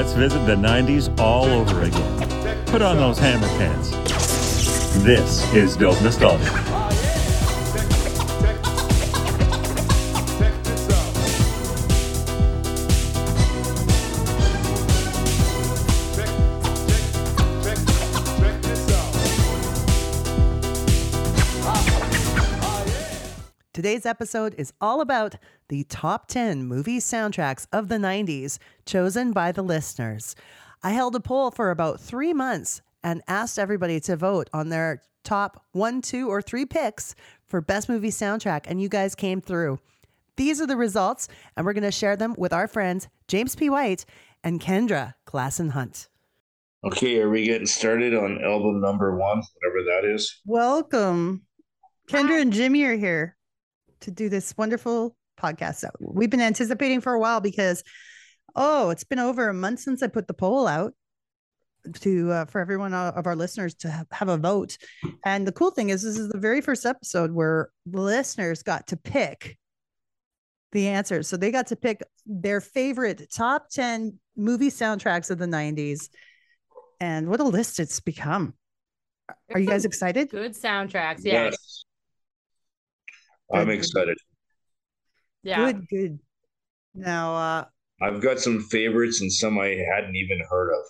Let's visit the 90s all over again. Put on those hammer pants. This is Dope Nostalgia. Today's episode is all about the top 10 movie soundtracks of the 90s chosen by the listeners. I held a poll for about three months and asked everybody to vote on their top one, two, or three picks for best movie soundtrack, and you guys came through. These are the results, and we're going to share them with our friends James P. White and Kendra Glasson Hunt. Okay, are we getting started on album number one, whatever that is? Welcome. Kendra and Jimmy are here to do this wonderful podcast that we've been anticipating for a while because oh it's been over a month since i put the poll out to uh, for everyone of our listeners to have, have a vote and the cool thing is this is the very first episode where the listeners got to pick the answers so they got to pick their favorite top 10 movie soundtracks of the 90s and what a list it's become are you guys excited Good soundtracks. Yeah. Yes. I'm excited. Yeah. good good now uh I've got some favorites and some I hadn't even heard of.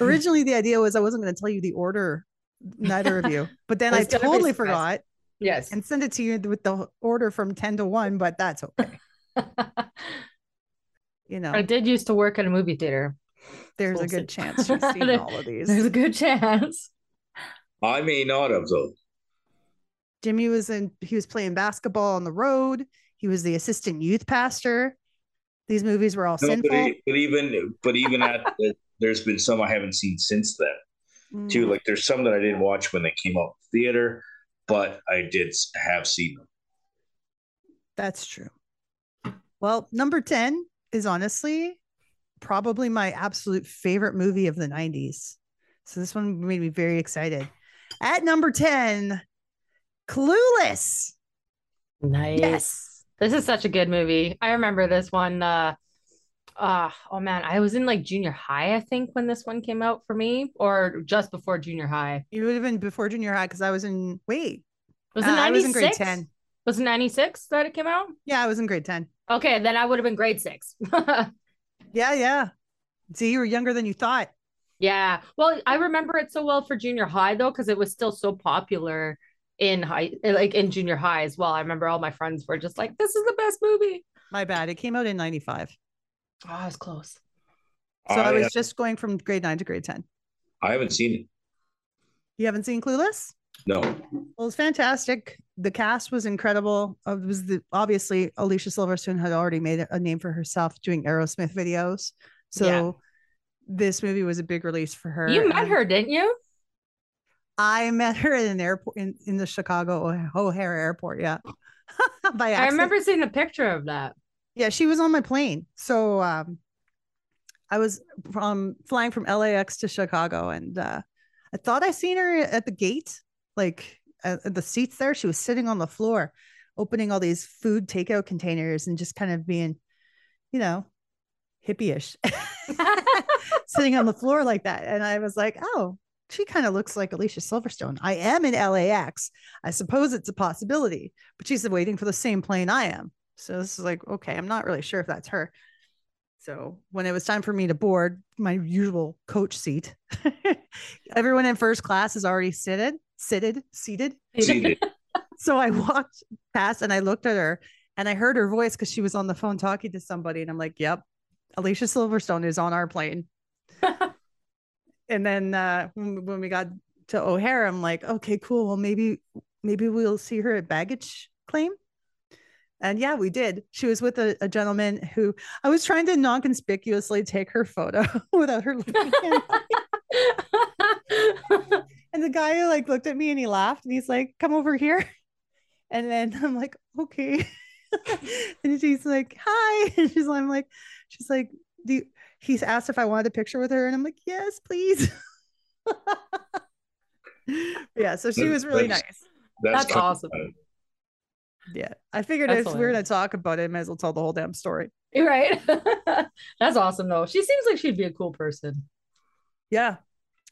originally the idea was I wasn't going to tell you the order, neither of you, but then I It's totally forgot Yes. and send it to you with the order from 10 to 1, but that's okay. You know, I did used to work at a movie theater. there's a we'll good see. chance you've seen all of these. There's a good chance. I may not have though. Jimmy was in, he was playing basketball on the road. He was the assistant youth pastor. These movies were all No, sinful. but, but even but even at the, there's been some I haven't seen since then too. Mm. Like there's some that I didn't watch when they came out in theater, but I did have seen them. That's true. Well, number 10 is honestly probably my absolute favorite movie of the 90s. So this one made me very excited. At number 10, Clueless. Nice. Yes. This is such a good movie. I remember this one. Uh, uh, oh man, I was in like junior high, I think, when this one came out for me, or just before junior high. It would have been before junior high because I was in, wait, Was uh, it I was in grade 10. Was it 96 that it came out? Yeah, I was in grade 10. Okay, then I would have been grade six. Yeah, yeah. See, you were younger than you thought. Yeah. Well, I remember it so well for junior high though, because it was still so popular in high, like in junior high as well. I remember all my friends were just like, "This is the best movie." My bad. It came out in 95. Oh, I was close. So I, I, was have- just going from grade 9 to grade 10. I haven't seen it. You haven't seen Clueless? No. Well, it's fantastic. The cast was incredible. Uh, It was the obviously Alicia Silverstone had already made a name for herself doing Aerosmith videos. So Yeah. this movie was a big release for her. You met and her, didn't you? I met her in an airport in, in the Chicago O'Hare Airport. Yeah. By I remember seeing a picture of that. Yeah, she was on my plane. So um I was from flying from LAX to Chicago and uh I thought I seen her at the gate, like at, at the seats there. She was sitting on the floor, opening all these food takeout containers and just kind of being, you know, hippie-ish. sitting on the floor like that. And I was like, oh, she kind of looks like Alicia Silverstone. I am in LAX. I suppose it's a possibility, but she's waiting for the same plane I am. So this is like, okay, I'm not really sure if that's her. So when it was time for me to board my usual coach seat, everyone in first class is already seated, seated, seated. It. So I walked past and I looked at her and I heard her voice because she was on the phone talking to somebody. And I'm like, yep, Alicia Silverstone is on our plane. and then uh, when, when we got to O'Hare, I'm like, okay, cool. Well, maybe maybe we'll see her at baggage claim. And yeah, we did. She was with a, a gentleman who I was trying to non-conspicuously take her photo without her looking. And the guy like looked at me and he laughed and he's like, come over here. And then I'm like, okay. and she's like, hi. And she's I'm like, she's like, do you, he's asked if I wanted a picture with her. And I'm like, yes, please. yeah. So she was really That's- nice. That's, That's awesome. Yeah. I figured That's if we're going to talk about it, I might as well tell the whole damn story. You're right. That's awesome though. She seems like she'd be a cool person. Yeah.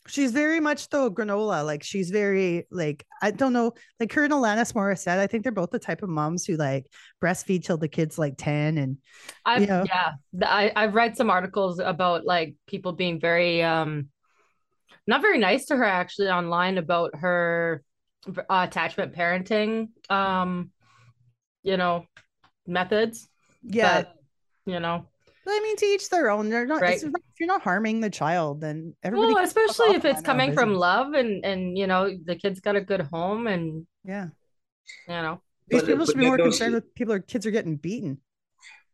She's very much though granola. Like she's very like I don't know, like her and Alanis Morissette. I think they're both the type of moms who like breastfeed till the kid's like 10 and I've You know? yeah, I I've read some articles about like people being very um not very nice to her actually online about her uh, attachment parenting um you know methods. yeah. But, you know. I mean, to each their own. They're not. Right. it's not- if you're not harming the child, then everybody. Well, especially if it's mind their own coming from love and and you know the kid's got a good home and Yeah, you know these But- people but should be more those- concerned with people. Or kids are getting beaten.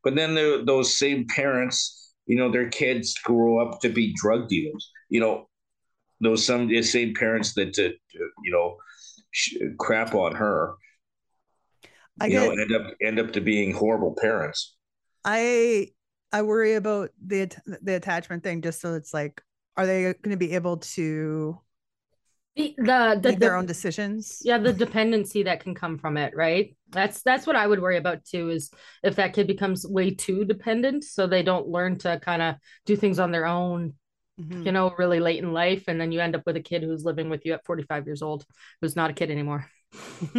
But then the, those same parents, you know, their kids grow up to be drug dealers. You know, those some the same parents that, uh, you know, sh- crap on her. I you get. know, end up end up to being horrible parents. I I worry about the the attachment thing. Just so it's like, are they going to be able to the the, the, make their the- own decisions? yeah the dependency that can come from it right that's that's what i would worry about too is if that kid becomes way too dependent so they don't learn to kind of do things on their own Mhm. you know really late in life and then you end up with a kid who's living with you at 45 years old who's not a kid anymore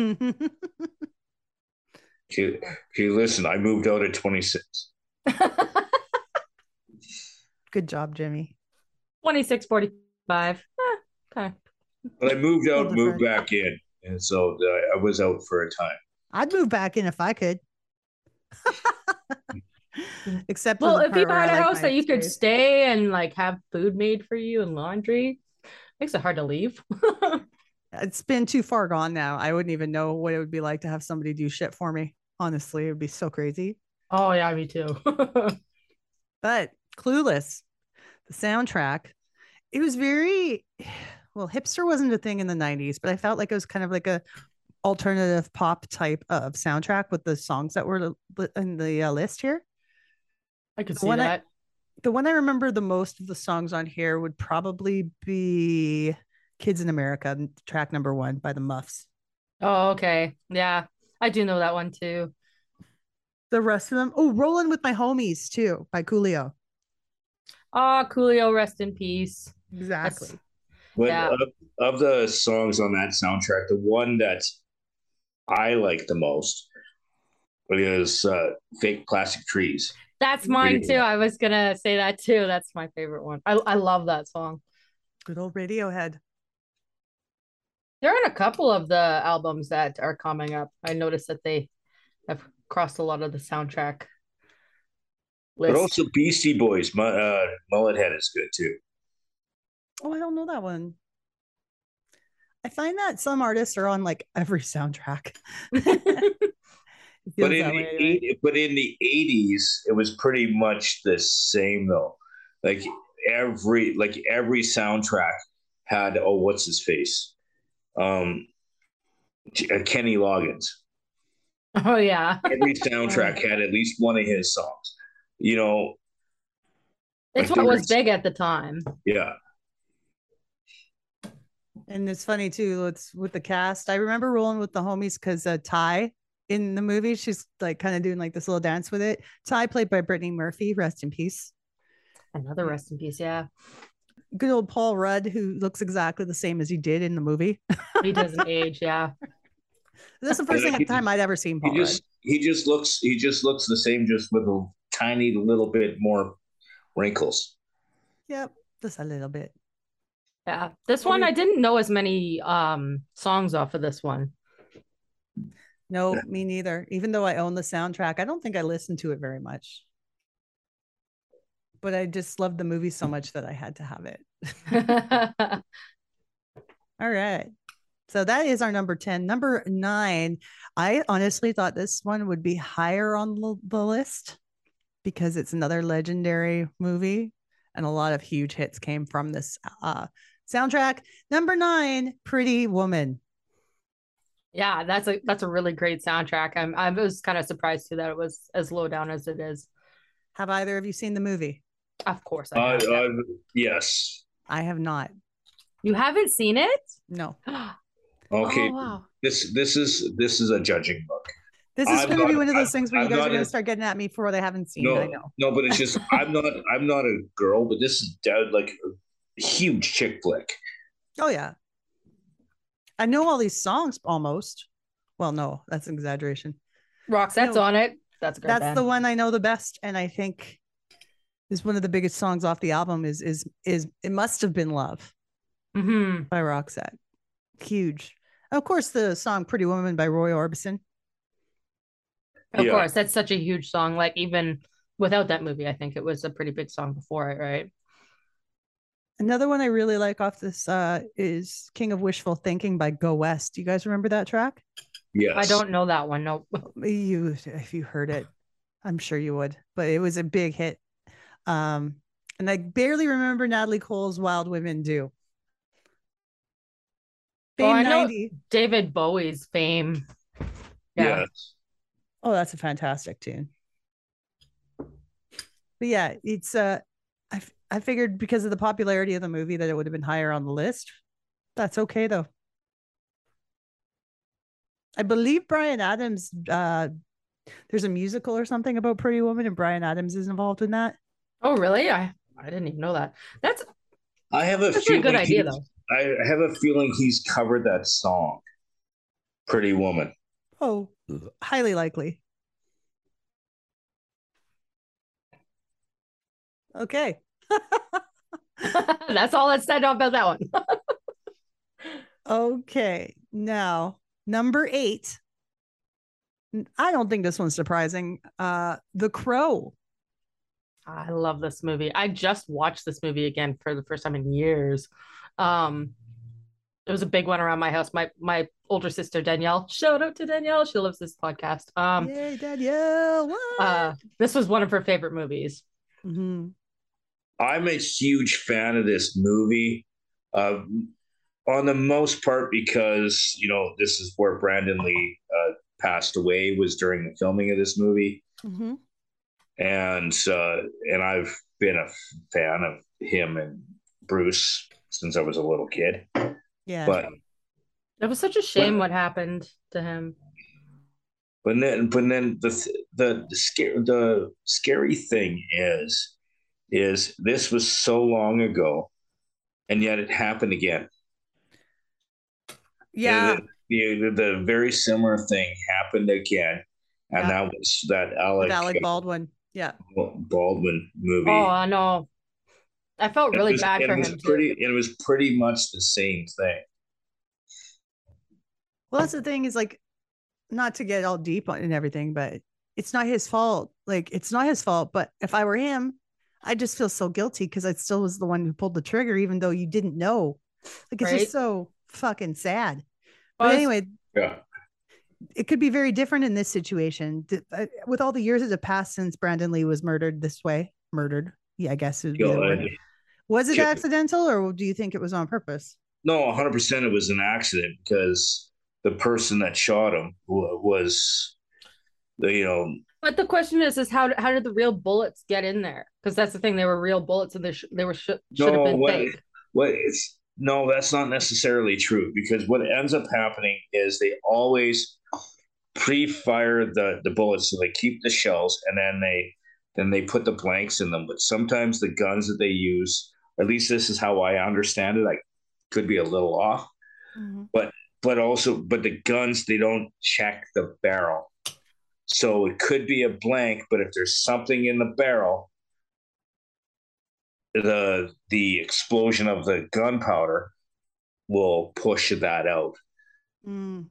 Okay, okay, listen, I moved out at 26. Good job, Jimmy. 26 45 eh, okay But I moved out, moved back in. And so uh, I was out for a time. I'd move back in if I could. Except for well if you part where I had a like house that you could stay and like have food made for you and laundry makes it hard to leave it's been too far gone now. I wouldn't even know what it would be like to have somebody do shit for me. Honestly, it would be so crazy. Oh yeah me too But Clueless, the soundtrack, it was very well, hipster wasn't a thing in the 90s, but I felt like it was kind of like a alternative pop type of soundtrack with the songs that were in the uh, list here. i could The see one I- that The one I remember the most of the songs on here would probably be Kids in America, track number one by the Muffs. Oh, okay. Yeah, I do know that one too. The rest of them, oh, Rolling with My Homies too by Coolio. Ah, Coolio, rest in peace. Exactly. That's- But Yeah. of, of the songs on that soundtrack, the one that I like the most is uh, Fake Plastic Trees. That's mine Really? too. I was gonna say that too. That's my favorite one. I I love that song. Good old Radiohead. There are a couple of the albums that are coming up. I noticed that they have crossed a lot of the soundtrack list. But also Beastie Boys, Mu- uh, Mullet Head is good too. Oh, I don't know that one. I find that some artists are on like every soundtrack. But in the way anyway. eight, but in the eighties, it was pretty much the same though. Like every like every soundtrack had oh what's his face, um, uh, Kenny Loggins. oh yeah, Every soundtrack had at least one of his songs. You know, it's what was was- big at the time. yeah. And it's funny too. It's with the cast. I remember rolling with the homies because uh, Tai in the movie, she's like kind of doing like this little dance with it. Tai played by Brittany Murphy, rest in peace. Another rest in peace. Yeah, Good old Paul Rudd, who looks exactly the same as he did in the movie. he doesn't age. Yeah, That's the first thing he time I'd ever seen Paul He just he just looks he just looks the same, just with a tiny little bit more wrinkles. Yep, just a little bit. yeah. This one I didn't know as many um songs off of this one. No, me neither. Even though I own the soundtrack, I don't think I listened to it very much. But I just loved the movie so much that I had to have it. All right. So that is our number 10. Number nine, I honestly thought this one would be higher on the, the list because it's another legendary movie and a lot of huge hits came from this uh, soundtrack. Number nine, Pretty Woman. Yeah, that's a that's a really great soundtrack. I'm I was kind of surprised too that it was as low down as it is. Have either of you seen the movie? Of course, I Uh, uh, yes. I have not. you haven't seen it? No. Okay. Oh, wow. This this is this is a judging book. This is I'm going to be one of those I'm- things where you I'm guys are going to a- start getting at me for what I haven't seen. I No, know. no, but it's just I'm not I'm not a girl, but this is dead like a huge chick flick. Oh yeah. I know all these songs almost. Well, no, that's an exaggeration. Roxette's No. on it. That's a That's band. the one I know the best, and I think is one of the biggest songs off the album. Is is is it must have been love mm-hmm. by Roxette. Huge. Of course, the song "Pretty Woman" by Roy Orbison. Of Yeah. course, that's such a huge song. Like even without that movie, I think it was a pretty big song before it, right? Another one I really like off this uh, is "King of Wishful Thinking" by Go West. Do you guys remember that track? Yes. I don't know that one. No. You, if you heard it, I'm sure you would. But it was a big hit. Um, and I barely remember Natalie Cole's "Wild Women Do." Oh, I Fame know- David Bowie's fame. Yeah. Yes. Oh, that's a fantastic tune. But yeah, it's uh I, f- I figured because of the popularity of the movie that it would have been higher on the list. That's okay though. I believe Bryan Adams uh there's a musical or something about Pretty Woman and Bryan Adams is involved in that. Oh, really? I I didn't even know that. That's I have a that's a good idea though. I have a feeling he's covered that song. Pretty Woman. Oh, highly likely. Okay. that's all that's said about that one. Okay, now number eight. I don't think this one's surprising. Uh, The Crow. I love this movie. I just watched this movie again for the first time in years. Um, it was a big one around my house. My my older sister Danielle, shout out to Danielle. She loves this podcast. Um, Yay, Danielle! What? uh, this was one of her favorite movies. Mhm. I'm a huge fan of this movie. Uh, on the most part because you know this is where Brandon Lee uh, passed away was during the filming of this movie, Mhm. and uh, and I've been a fan of him and Bruce since I was a little kid. Yeah. But It was such a shame what happened to him. but then but then the the the scary the scary thing is is this was so long ago, and yet it happened again. yeah. the, the, the very similar thing happened again, and Yeah. that was that Alec, with Alec Baldwin. Yeah. Baldwin movie. Oh, I know. I felt really was- bad for was him. too. Pretty, it was pretty much the same thing. Well, that's the thing is like, not to get all deep on and everything, but it's not his fault. Like, it's not his fault. But if I were him, I just feel so guilty because I still was the one who pulled the trigger, even though you didn't know. Like, it's Right. just so fucking sad. But Well, anyway, Yeah, it could be very different in this situation. Uh, With all the years that have passed since Brandon Lee was murdered this way, murdered. Yeah, I guess it would be the it. Was it Kill- accidental or do you think it was on purpose? no, one hundred percent. It was an accident because the person that shot him was, the you know, But the question is, is how how did the real bullets get in there? Because that's the thing; they were real bullets, and they sh- they were sh- should have No, been what- fake. what it's no, that's not necessarily true because what ends up happening is they always pre-fire the the bullets, so they keep the shells and then they then they put the blanks in them. But sometimes the guns that they use, at least this is how I understand it, I could be a little off, but also but the guns they don't check the barrel. So it could be a blank, but if there's something in the barrel, the the explosion of the gunpowder will push that out. Mm.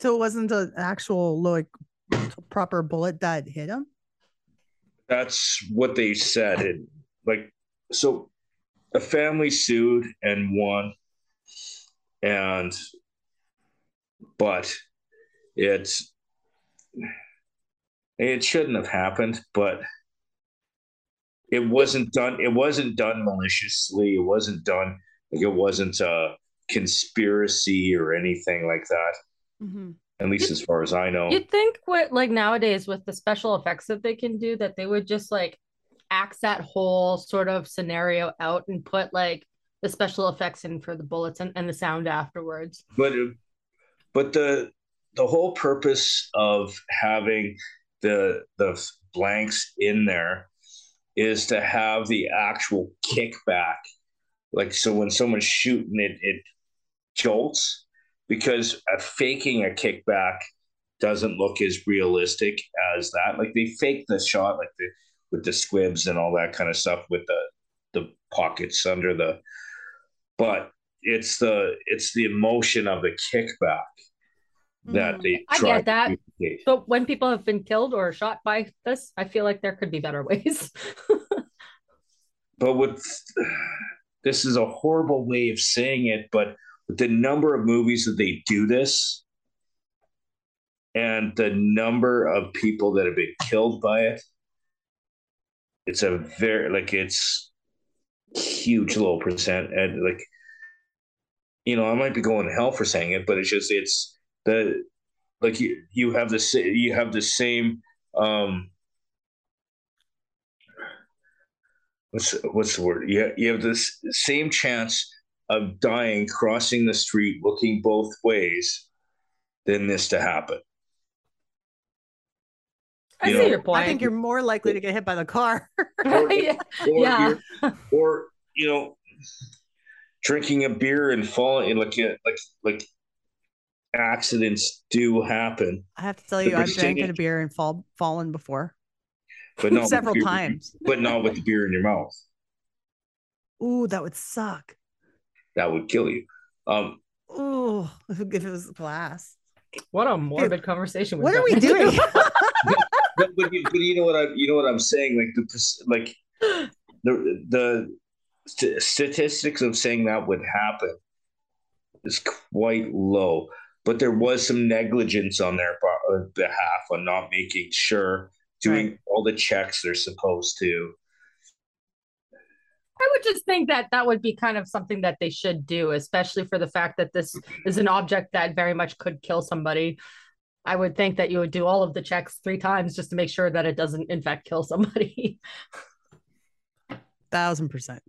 So it wasn't an actual like proper bullet that hit him. That's what they said. It like so a family sued and won and but it's it shouldn't have happened, but it wasn't done it wasn't done maliciously. It wasn't done like it wasn't a conspiracy or anything like that. mm-hmm. At least as far as I know. You'd think what like nowadays with the special effects that they can do that they would just like axe that whole sort of scenario out and put like the special effects in for the bullets and, and the sound afterwards. but but the the whole purpose of having the the blanks in there is to have the actual kickback. Like so when someone's shooting it, it jolts because faking a kickback doesn't look as realistic as that. Like they fake the shot like the with the squibs and all that kind of stuff with the the pockets under the but it's the it's the emotion of the kickback that mm, they I get that. But when people have been killed or shot by this, I feel like there could be better ways. but with this is a horrible way of saying it, but with the number of movies that they do this and the number of people that have been killed by it, it's a very like it's huge low percent and like you know, I might be going to hell for saying it, but it's just it's the like you you have the you have the same um what's what's the word? You you have this same chance of dying crossing the street looking both ways than this to happen. I you see know, your point. I think you're more likely to get hit by the car. or, yeah. Or, yeah. or you know, drinking a beer and falling like like like accidents do happen. I have to tell you, I've drank a beer and fall fallen before, but not several beer, times. But not with the beer in your mouth. Ooh, that would suck. That would kill you. Um. Ooh, if it was a glass. What a morbid conversation. What are we doing? But, you, but you know what I you know what I'm saying like the like the the st- statistics of saying that would happen is quite low but there was some negligence on their uh, behalf on not making sure doing right. all the checks they're supposed to I would just think that that would be kind of something that they should do, especially for the fact that this is an object that very much could kill somebody. I would think that you would do all of the checks three times just to make sure that it doesn't, in fact, kill somebody. Thousand percent.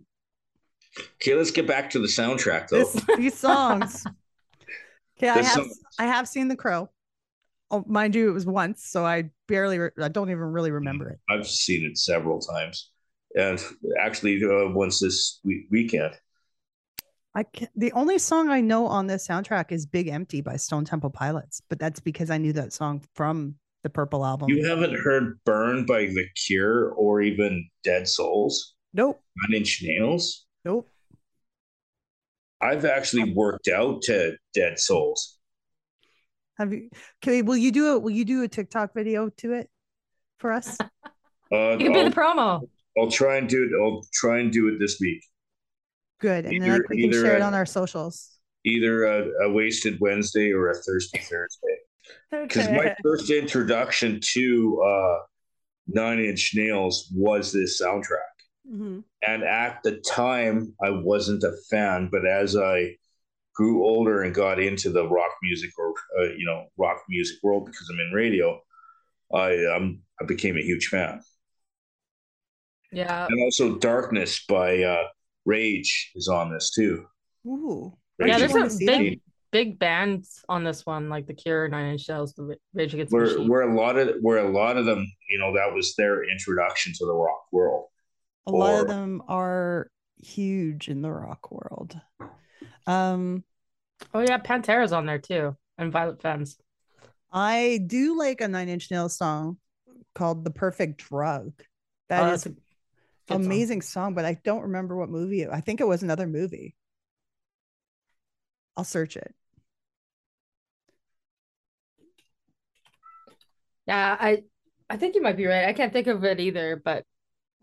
Okay, let's get back to the soundtrack though. This, these songs. Okay, I have songs. I have seen The Crow. Oh, mind you, it was once, so I barely, re- I don't even really remember it. I've seen it several times, and actually uh, once this week- weekend. I can, the only song I know on this soundtrack is "Big Empty" by Stone Temple Pilots, but that's because I knew that song from the Purple album. You haven't heard "Burn" by The Cure or even "Dead Souls." Nope. Nine Inch Nails. Nope. I've actually worked out to Dead Souls. Have you? Okay, will you do it? Will you do a TikTok video to it for us? Uh, you can be the promo. I'll try and do it. I'll try and do it this week. Good, and either, then we can share a, it on our socials. Either a, a, wasted Wednesday or a thirsty Thursday. Because okay. my first introduction to uh, Nine Inch Nails was this soundtrack. Mm-hmm. And at the time, I wasn't a fan, but as I grew older and got into the rock music or uh, you know rock music world because I'm in radio, I um I became a huge fan. Yeah, and also Darkness by uh, Rage is on this too. Ooh, Rage yeah, there's some big big bands on this one, like The Cure, Nine Inch Nails, The Rage Against where, the Where a lot of where a lot of them, you know, that was their introduction to the rock world. A or, lot of them are huge in the rock world. Um, oh yeah, Pantera's on there too, and Violent Femmes. I do like a Nine Inch Nails song called "The Perfect Drug." That oh, is an amazing song. song, but I don't remember what movie. I think it was another movie. I'll search it. Yeah, I I think you might be right. I can't think of it either, but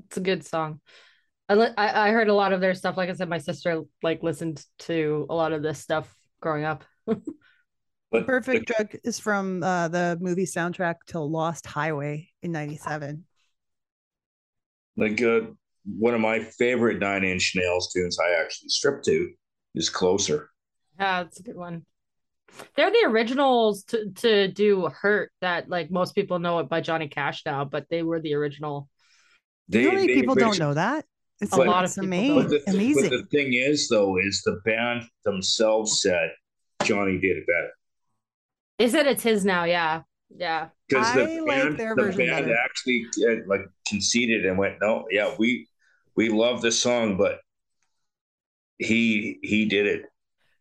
it's a good song. I, I heard a lot of their stuff. Like I said, my sister like listened to a lot of this stuff growing up. but Perfect Drug is from uh, the movie soundtrack to Lost Highway in '97. Like uh, one of my favorite Nine Inch Nails tunes, I actually stripped to, is "Closer." Yeah, that's a good one. They're the originals to to do "Hurt" that like most people know it by Johnny Cash now, but they were the original they, you know many people don't know that? It's a lot of amazing. But the, amazing. But the thing is, though, is the band themselves said Johnny did it better. They said it's his now. Yeah, yeah. Because I the like band, their the band better. actually uh, like conceded and went, no, yeah, we we love the song, but he he did it.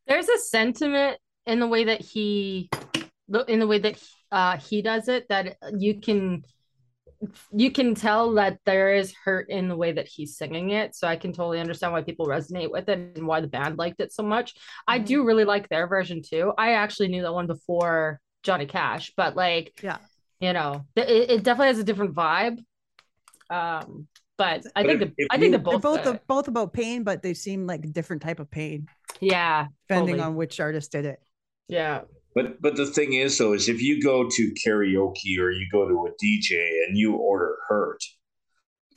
There's a sentiment in the way that he, in the way that uh, he does it, that you can you can tell that there is hurt in the way that he's singing it. So I can totally understand why people resonate with it and why the band liked it so much. I Mhm. do really like their version too. I actually knew that one before Johnny Cash, but like, Yeah. you know, it, it definitely has a different vibe. Um, but I But think if- the, if I think you- they're They're both, both both about pain, but they seem like a different type of pain yeah, depending totally. on which artist did it. yeah. But but the thing is though, is if you go to karaoke or you go to a DJ and you order hurt,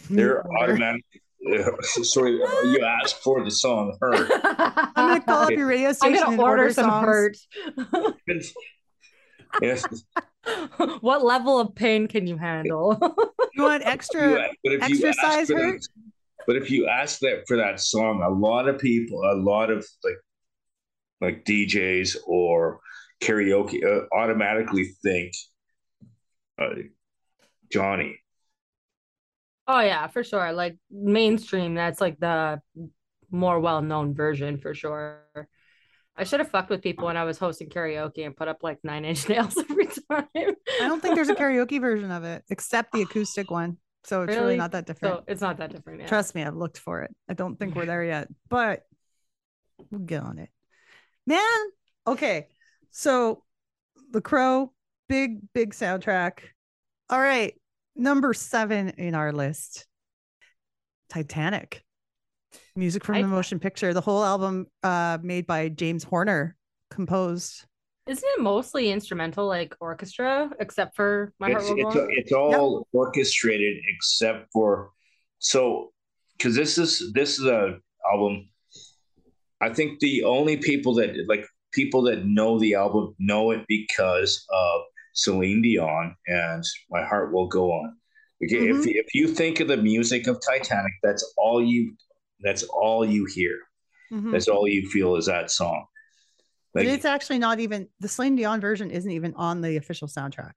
they're automatically sorry, you ask for the song hurt. I'm gonna call up your radio station. I'm station gonna and order, order some songs. hurt. Yes, what level of pain can you handle? You want extra? but if you extra ask size for that- hurt? but if you ask that for that song, a lot of people, a lot of like like DJs or karaoke uh, automatically think uh, Johnny. oh yeah, for sure. Like mainstream, that's like the more well-known version for sure. I should have fucked with people when I was hosting karaoke and put up like nine inch nails every time. I don't think there's a karaoke version of it except the acoustic one. So it's really, Really? not that different. so it's not that different. Yeah. Trust me, I've looked for it. I don't think we're there yet, but we'll get on it. Man, okay. So The Crow, big, big soundtrack. All right. Number seven in our list Titanic. Music from I- the motion picture. The whole album uh made by James Horner, composed. Isn't it mostly instrumental, like orchestra, except for My Heart It's Will Go it's, On? it's all orchestrated except for so because this is this is a album. I think the only people that like people that know the album know it because of Celine Dion and My Heart Will Go On. Okay, Mhm. if if you think of the music of Titanic, that's all you that's all you hear. Mhm. That's all you feel is that song. But Like it's actually not even the Celine Dion version isn't even on the official soundtrack.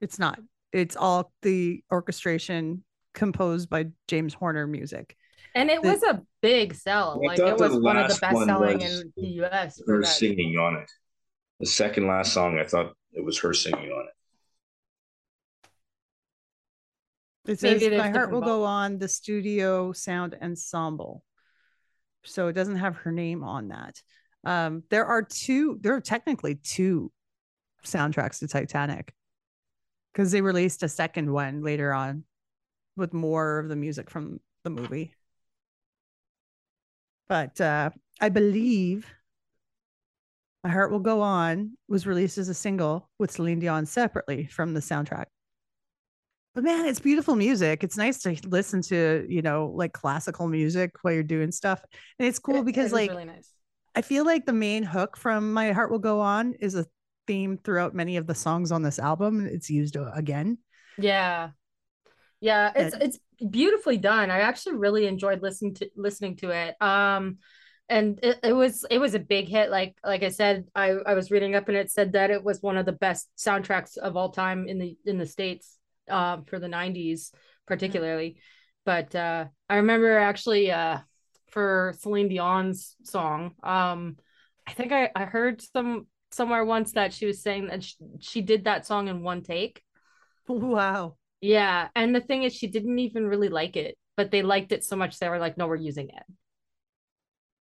It's not. It's all the orchestration composed by James Horner music. And it The- was a big sell. I Like it was one of the best selling in the US. her singing on it. The second last song, I thought it was her singing on it. It Maybe says there's My Heart Will Go. On, the studio sound ensemble. So it doesn't have her name on that. Um, there are two, there are technically two soundtracks to Titanic because they released a second one later on with more of the music from the movie. But uh, I believe My Heart Will Go On was released as a single with Celine Dion separately from the soundtrack. But man, it's beautiful music. It's nice to listen to, you know, like classical music while you're doing stuff. And it's cool It- it because is like really nice. I feel like the main hook from My Heart Will Go On is a theme throughout many of the songs on this album. It's used uh, again. Yeah. Yeah, it's it's beautifully done. I actually really enjoyed listening to listening to it. Um and it, it was it was a big hit. Like like I said, I, I was reading up and it said that it was one of the best soundtracks of all time in the in the States um for the 90s particularly. But uh I remember actually uh for Celine Dion's song, um I think I, I heard some somewhere once that she was saying that she, she did that song in one take. Wow. Yeah, and the thing is, she didn't even really like it, but they liked it so much they were like, "No, we're using it."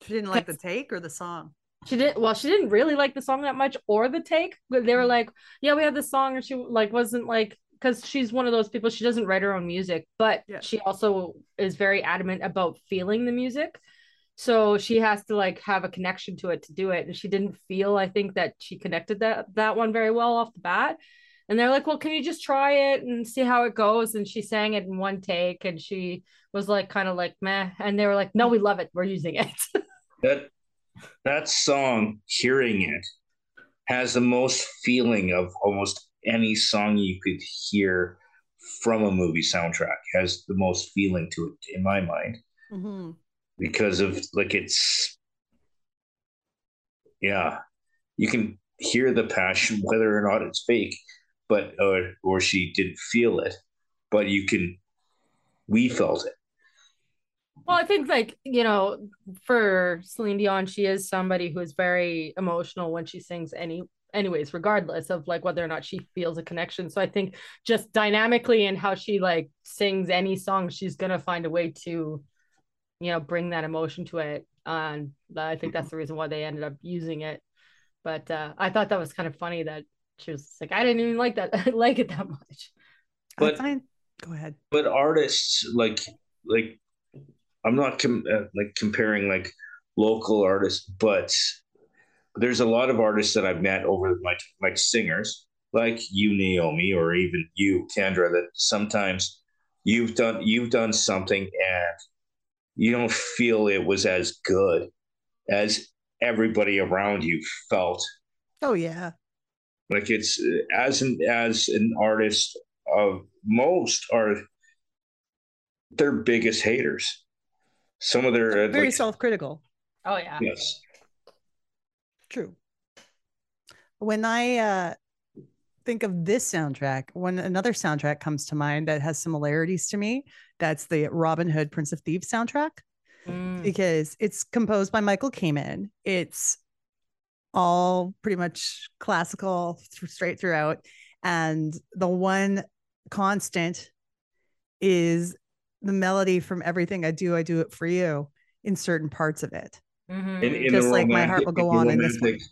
She didn't like the take or the song. She didn't. Well, she didn't really like the song that much or the take, but they were like, "Yeah, we have the song," and she like wasn't like because she's one of those people. She doesn't write her own music, but Yeah. she also is very adamant about feeling the music. So she has to like have a connection to it to do it, and she didn't feel. I think that she connected that that one very well off the bat. And they're like, well, can you just try it and see how it goes? And she sang it in one take and she was like, kind of like, meh. And they were like, no, we love it. We're using it. That that song, hearing it, has the most feeling of almost any song you could hear from a movie soundtrack. Has the most feeling to it in my mind Mm-hmm. because of like it's yeah, you can hear the passion, whether or not it's fake, but or or she didn't feel it, but you can. We felt it. Well, I think like you know, for Celine Dion, she is somebody who is very emotional when she sings any anyways regardless of like whether or not she feels a connection. So i think just dynamically and how she like sings any song she's gonna find a way to you know bring that emotion to it. And i think that's the reason why they ended up using it. But uh i thought that was kind of funny that she was like i didn't even like that I like it that much. But- I find, go ahead. but artists like like i'm not com- uh, like comparing like local artists but there's a lot of artists that i've met over my like singers like you naomi or even you kendra that sometimes you've done you've done something and you don't feel it was as good as everybody around you felt Oh yeah. like it's as an as an artist of most are their biggest haters some of their uh, Very like, self-critical. oh yeah yes True. When I uh, think of this soundtrack, when another soundtrack comes to mind that has similarities to me, that's the Robin Hood Prince of Thieves soundtrack Mm. because it's composed by Michael Kamen. It's all pretty much classical th- straight throughout. And the one constant is the melody from Everything I Do, I Do It For You in certain parts of it. Mhm. in, in Just the like My Heart Will Go On in this romantic,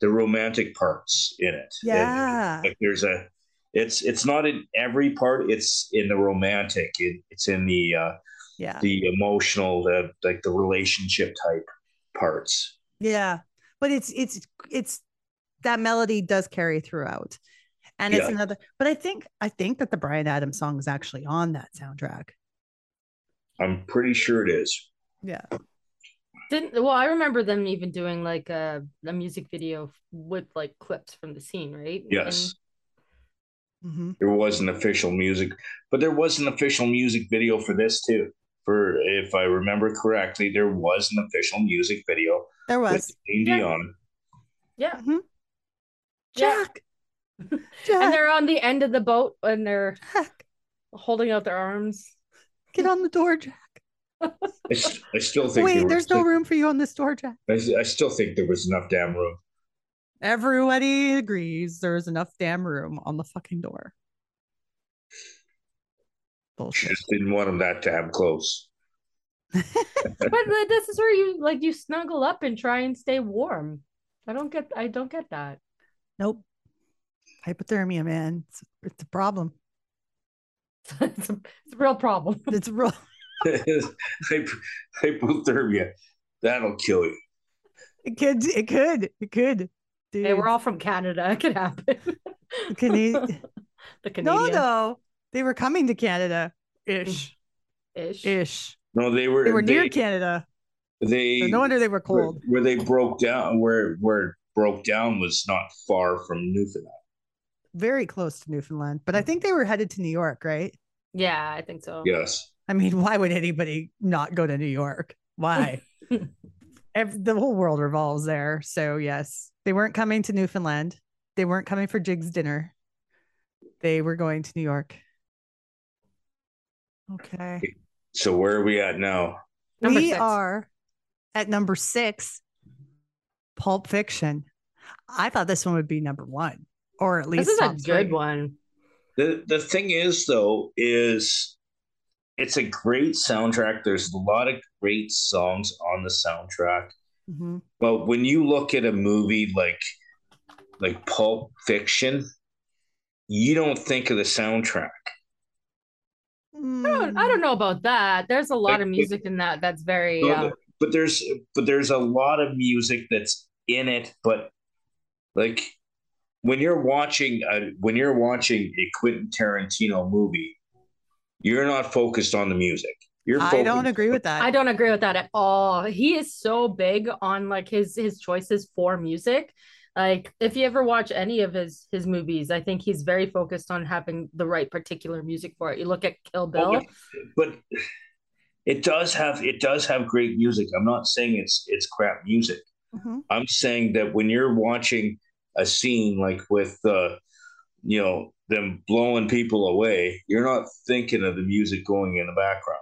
the romantic parts in it And, Yeah. like there's a it's it's not in every part it's in the romantic it, it's in the uh Yeah. the emotional the like the relationship type parts Yeah. But it's it's it's that melody does carry throughout. And it's Yeah. another but I think I think that the Bryan Adams song is actually on that soundtrack. i'm pretty sure it is Yeah. Didn't well, I remember them even doing like a, a music video with like clips from the scene, right? yes hmm there was an official music but there was an official music video for this too for if i remember correctly there was an official music video There was. Celine Yeah. Dion. yeah. Mhm. Yeah. Jack. And they're on the end of the boat and they're Jack. holding out their arms. Get on the door, Jack. I, s- I still think there Wait, was, there's no room for you on this door, Jack. I still think there was enough damn room Everybody agrees there's enough damn room on the fucking door. Bullshit. just didn't want them that damn close But this is where you like you snuggle up and try and stay warm. I don't get I don't get that. Nope. Hypothermia, man. It's, it's a problem. it's, a, it's a real problem. It's real. Hyp- hypothermia that'll kill you It could. It could. It could. Dude. Hey, we're all from Canada. It could happen. Cana- the no, Canadian no. no. They were coming to Canada ish. ish. Ish. no they were They were near they, Canada. they So no wonder they were where, cold. where they broke down where where it broke down was not far from newfoundland Very close to Newfoundland. But I think they were headed to New York, right? Yeah, I think so. yes I mean, why would anybody not go to New York? Why? Ev- the whole world revolves there. So, yes, they weren't coming to Newfoundland. They weren't coming for Jiggs dinner. They were going to New York. Okay. so where are we at now Number we six. are at number six, Pulp Fiction. I thought this one would be number one, or at least This is a good three. one. The the thing is though is it's a great soundtrack. There's a lot of great songs on the soundtrack. Mhm. But when you look at a movie like like Pulp Fiction, you don't think of the soundtrack. I don't, I don't know about that. There's a lot of music in that that's very But- uh, But there's but there's a lot of music that's in it, but like when you're watching a, when you're watching a Quentin Tarantino movie, you're not focused on the music. You're I don't agree with that. I don't agree with that at all. He is so big on like his his choices for music. Like if you ever watch any of his his movies, I think he's very focused on having the right particular music for it. You look at Kill Bill. Oh, but, but it does have it does have great music. I'm not saying it's it's crap music. Mhm. I'm saying that when you're watching a scene like with uh, you know them blowing people away, you're not thinking of the music going in the background.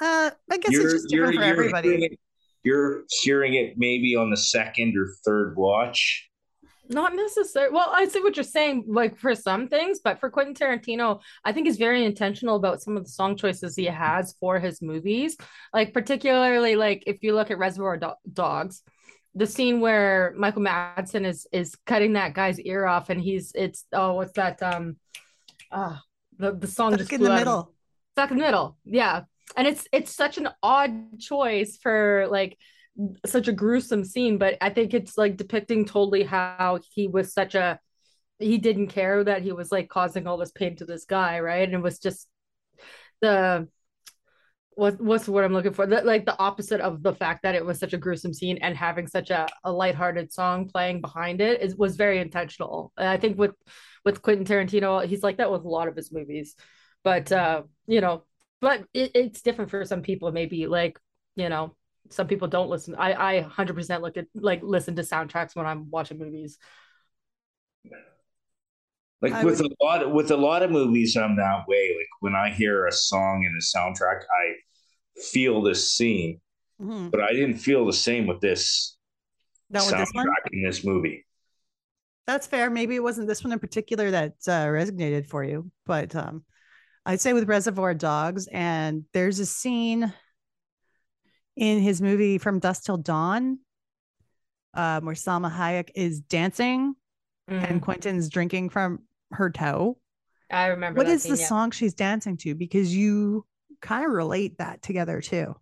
Uh, I guess it's just different for everybody. Hearing it, you're hearing it maybe on the second or third watch. Not necessarily. Well, I see what you're saying, like for some things, but for Quentin Tarantino, I think he's very intentional about some of the song choices he has for his movies. Like particularly, like if you look at Reservoir Do- Dogs, the scene where Michael Madsen is is cutting that guy's ear off, and he's it's oh what's that um, ah uh, the the song Stuck just in the middle. Stuck in the middle, yeah, and it's it's such an odd choice for like such a gruesome scene, but I think it's like depicting totally how he was such a he didn't care that he was like causing all this pain to this guy, right? And it was just the what what's what I'm looking for? The, like the opposite of the fact that it was such a gruesome scene and having such a, a lighthearted song playing behind it is was very intentional. And I think with with Quentin Tarantino, he's like that with a lot of his movies. But uh, you know, but it, it's different for some people, maybe like, you know, some people don't listen. I I hundred percent look at like listen to soundtracks when I'm watching movies. Like I with would... a lot with a lot of movies, I'm that way. Like when I hear a song in a soundtrack, I feel this scene, mm-hmm. but I didn't feel the same with this Not soundtrack with this in this movie. That's fair. Maybe it wasn't this one in particular that uh, resonated for you, but um, I'd say with Reservoir Dogs, and there's a scene in his movie From Dusk Till Dawn, um, where Salma Hayek is dancing mm-hmm. and Quentin's drinking from her toe. I remember. What is scene, the yeah. song she's dancing to? Because you kind of relate that together too.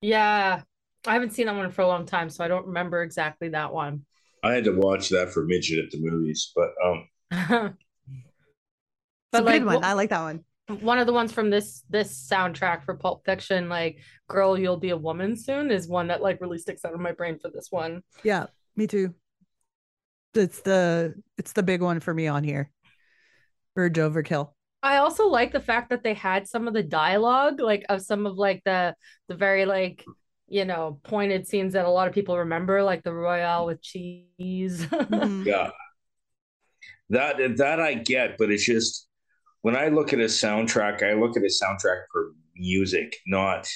Yeah, I haven't seen that one for a long time, so I don't remember exactly that one. I had to watch that for midget at the movies, but um, but like one. Well, I like that one one of the ones from this this soundtrack for Pulp Fiction, like "Girl, You'll Be a Woman Soon," is one that like really sticks out of my brain for this one. Yeah, me too. It's the it's the big one for me on here. Urge overkill. I also like the fact that they had some of the dialogue, like of some of like the the very like you know pointed scenes that a lot of people remember, like the Royale with cheese. mm-hmm. Yeah, that that I get, but it's just when I look at a soundtrack, I look at a soundtrack for music, not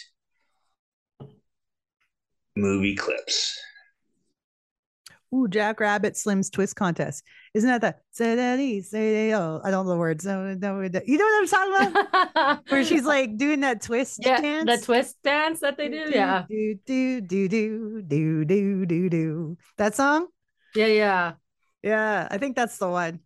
movie clips. Ooh, Jack Rabbit Slim's Twist Contest. Isn't that the say that he say oh I don't know the words. No, no, you know what I'm talking about? Where she's like doing that twist yeah, dance. The twist dance that they do. yeah. Do do do do do do do do. That song? Yeah, yeah. Yeah. I think that's the one.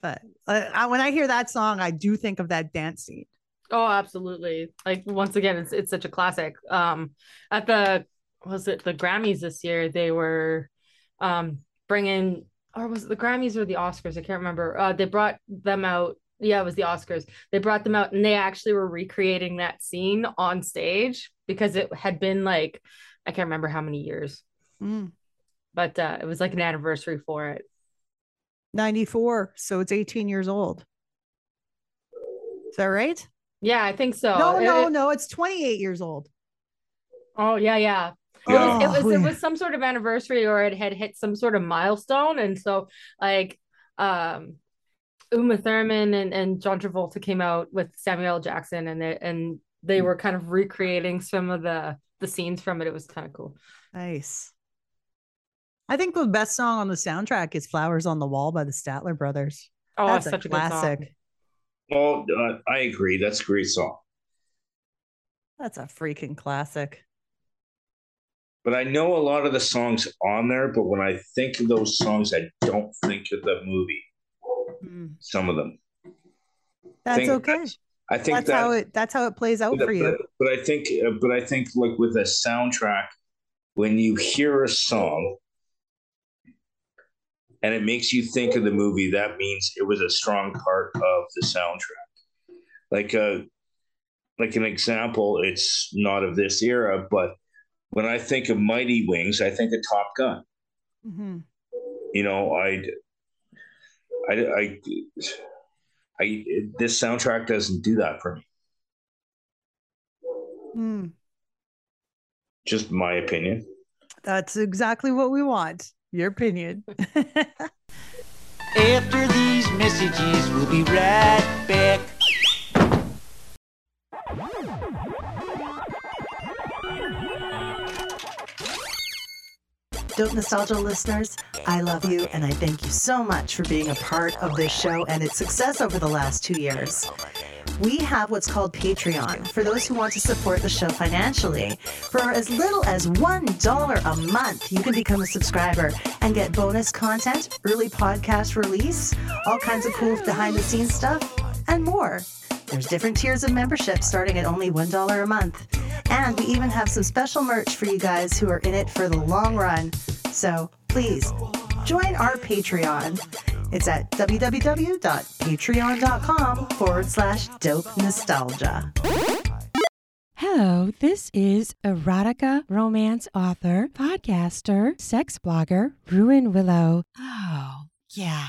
But uh, I, when I hear that song, I do think of that dance scene. Oh, absolutely! Like once again, it's it's such a classic. Um, at the was it the Grammys this year? They were um bringing, or was it the Grammys or the Oscars? I can't remember. Uh, they brought them out. Yeah, it was the Oscars. They brought them out, and they actually were recreating that scene on stage because it had been like I can't remember how many years, mm. but uh, it was like an anniversary for it. 94. So it's 18 years old. Is that right? Yeah, I think so. No, no, it, no. It's 28 years old. Oh, yeah, yeah. It, oh, was, it was it was some sort of anniversary or it had hit some sort of milestone. And so like um Uma Thurman and, and John Travolta came out with Samuel Jackson and they and they were kind of recreating some of the the scenes from it. It was kind of cool. Nice. I think the best song on the soundtrack is "Flowers on the Wall" by the Statler Brothers. Oh, that's such a, classic. Well, uh, I agree. That's a great song. That's a freaking classic. But I know a lot of the songs on there, but when I think of those songs, I don't think of the movie. Mm. Some of them. That's okay. That's, I think that's that, how it that's how it plays out but, for you. But, but I think uh, but I think like with a soundtrack, when you hear a song, and it makes you think of the movie, that means it was a strong part of the soundtrack. Like a uh, like an example, it's not of this era, but when I think of Mighty Wings, I think of Top Gun. Mm-hmm. You know, I, I, I, I, this soundtrack doesn't do that for me. Mm. Just my opinion. That's exactly what we want. Your opinion. After these messages, we'll be right back. Dope Nostalgia listeners, I love you and I thank you so much for being a part of this show and its success over the last two years. We have what's called Patreon for those who want to support the show financially. For as little as $1 a month, you can become a subscriber and get bonus content, early podcast release, all kinds of cool behind the scenes stuff, and more. There's different tiers of membership starting at only $1 a month. And we even have some special merch for you guys who are in it for the long run. So please join our Patreon. It's at www.patreon.com forward slash dope nostalgia. Hello, this is erotica romance author, podcaster, sex blogger, Ruin Willow. Oh, yeah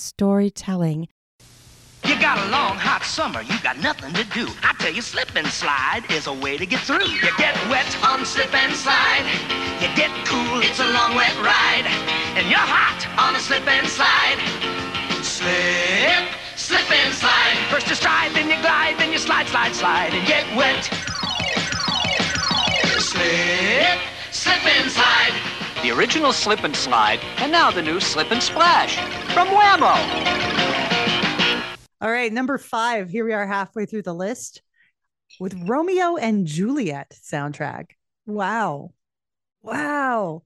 storytelling. You got a long, hot summer, you got nothing to do. I tell you, slip and slide is a way to get through. You get wet on slip and slide. You get cool, it's a long, wet ride. And you're hot on a slip and slide. Slip, slip and slide. First you stride, then you glide, then you slide, slide, slide, and get wet. Slip, slip and slide. The original Slip and Slide, and now the new Slip and Splash from Wham-O. All right, number five. Here we are halfway through the list with Romeo and Juliet soundtrack. Wow. Wow.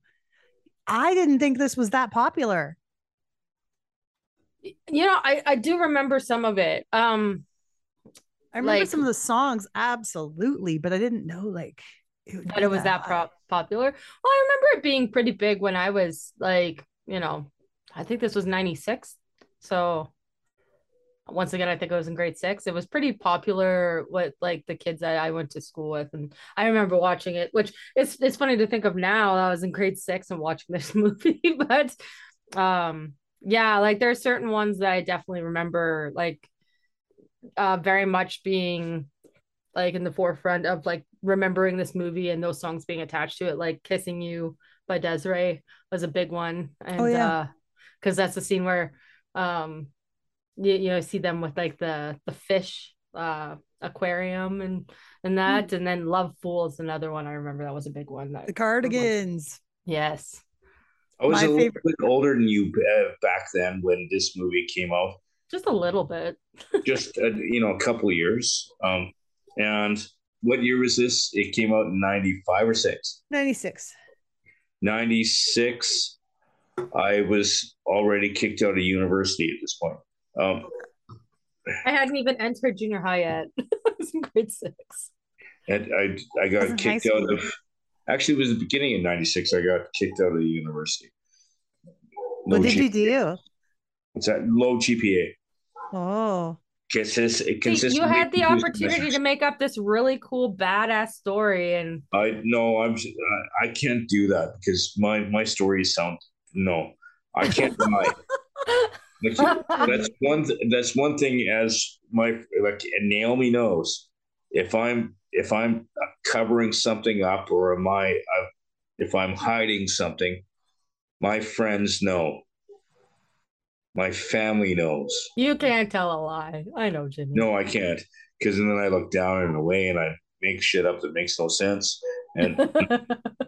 I didn't think this was that popular. You know, I, I do remember some of it. Um I remember Like- some of the songs, absolutely, but I didn't know like it that it was that pro- popular. Well, I remember it being pretty big when I was like, you know, I think this was 96. So once again, I think I was in grade six. It was pretty popular with like the kids that I went to school with. And I remember watching it, which it's it's funny to think of now. That I was in grade six and watching this movie, but um yeah, like there are certain ones that I definitely remember like uh very much being like in the forefront of like remembering this movie and those songs being attached to it like kissing you by Des'ree was a big one and Oh, yeah. uh because that's the scene where um you, you know see them with like the the fish uh aquarium and and that and then love fool is another one i remember that was a big one that The Cardigans. yes I was My a little bit older than you uh, back then when this movie came out. just a little bit Just uh, you know, a couple of years. Um, and what year was this? It came out in '95 or six. 96. 96 i was already kicked out of university at this point um, i hadn't even entered junior high yet i was in grade six and i i got in high kicked out school. of actually it was the beginning of 96 i got kicked out of the university What did you do? what's that low gpa Oh, Consist, See, you had the making use of opportunity to make up this really cool badass story and i no i'm I- i can't do that because my my stories sound no i can't lie Like, that's one th- that's one thing as my like Naomi knows if I'm if I'm covering something up or am I uh, if I'm hiding something my friends know my family knows you can't tell a lie i know jimmy no I can't because then I look down and away and I make shit up that makes no sense and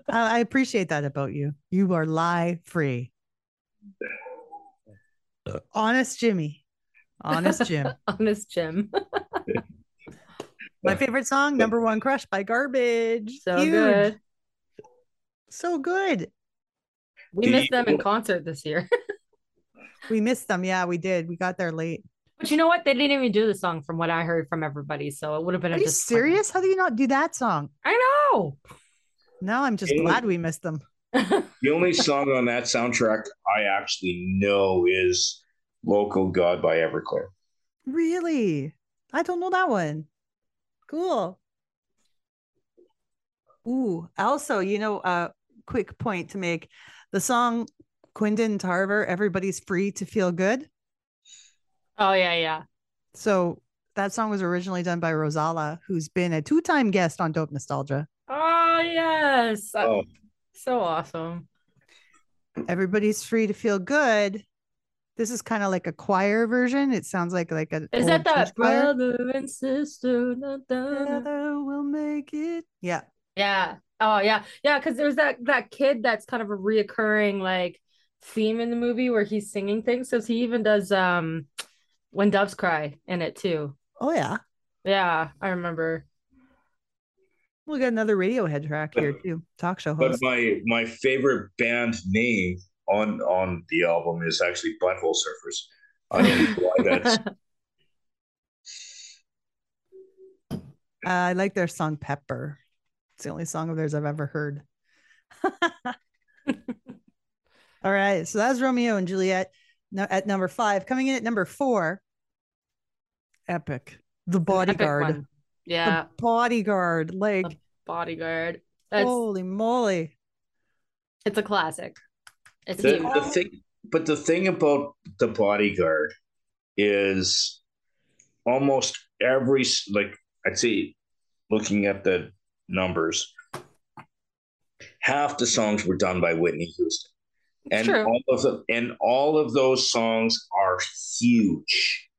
I I appreciate that about you. You are lie free. Uh, honest Jimmy. Honest Jim. honest jim My favorite song, number one crush by Garbage. so Huge. good So good. we Do missed them in concert this year We missed them. Yeah, we did. We got there late. but you know what they didn't even do the song from what i heard from everybody so it would have been Are a you serious? How do you not do that song? i know No, I'm just Hey. glad we missed them. the only song on that soundtrack I actually know is "Local God" by Everclear. Really? I don't know that one. Cool. Ooh, also, you know, uh quick point to make. The song Quindon Tarver, Everybody's Free to Feel Good. Oh yeah, yeah. So that song was originally done by Rozalla, who's been a two-time guest on Dope Nostalgia. Oh yes. Uh, Oh, So awesome. Everybody's free to feel good. This is kind of like a choir version. It sounds like like a Is that that choir. brother and sister? da, da, da. Together we'll make it. Yeah. Yeah. Oh yeah. Yeah, because there's that that kid that's kind of a reoccurring like theme in the movie where he's singing things. Because he even does um when doves cry in it too. Oh yeah. Yeah, I remember. We'll get another Radiohead track here too. Talk show but host. my my favorite band name on on the album is actually Butthole Surfers. I don't know why that's Uh, I like their song Pepper. It's the only song of theirs I've ever heard. All right. So that's Romeo and Juliet at number five. Coming in at number four, Epic. The Bodyguard. one. Yeah, The Bodyguard. Like, The bodyguard. That's holy moly. it's a classic. It's the, the thing but the thing about the bodyguard is almost every like i'd say looking at the numbers half the songs were done by whitney houston and True. all of the and all of those songs are huge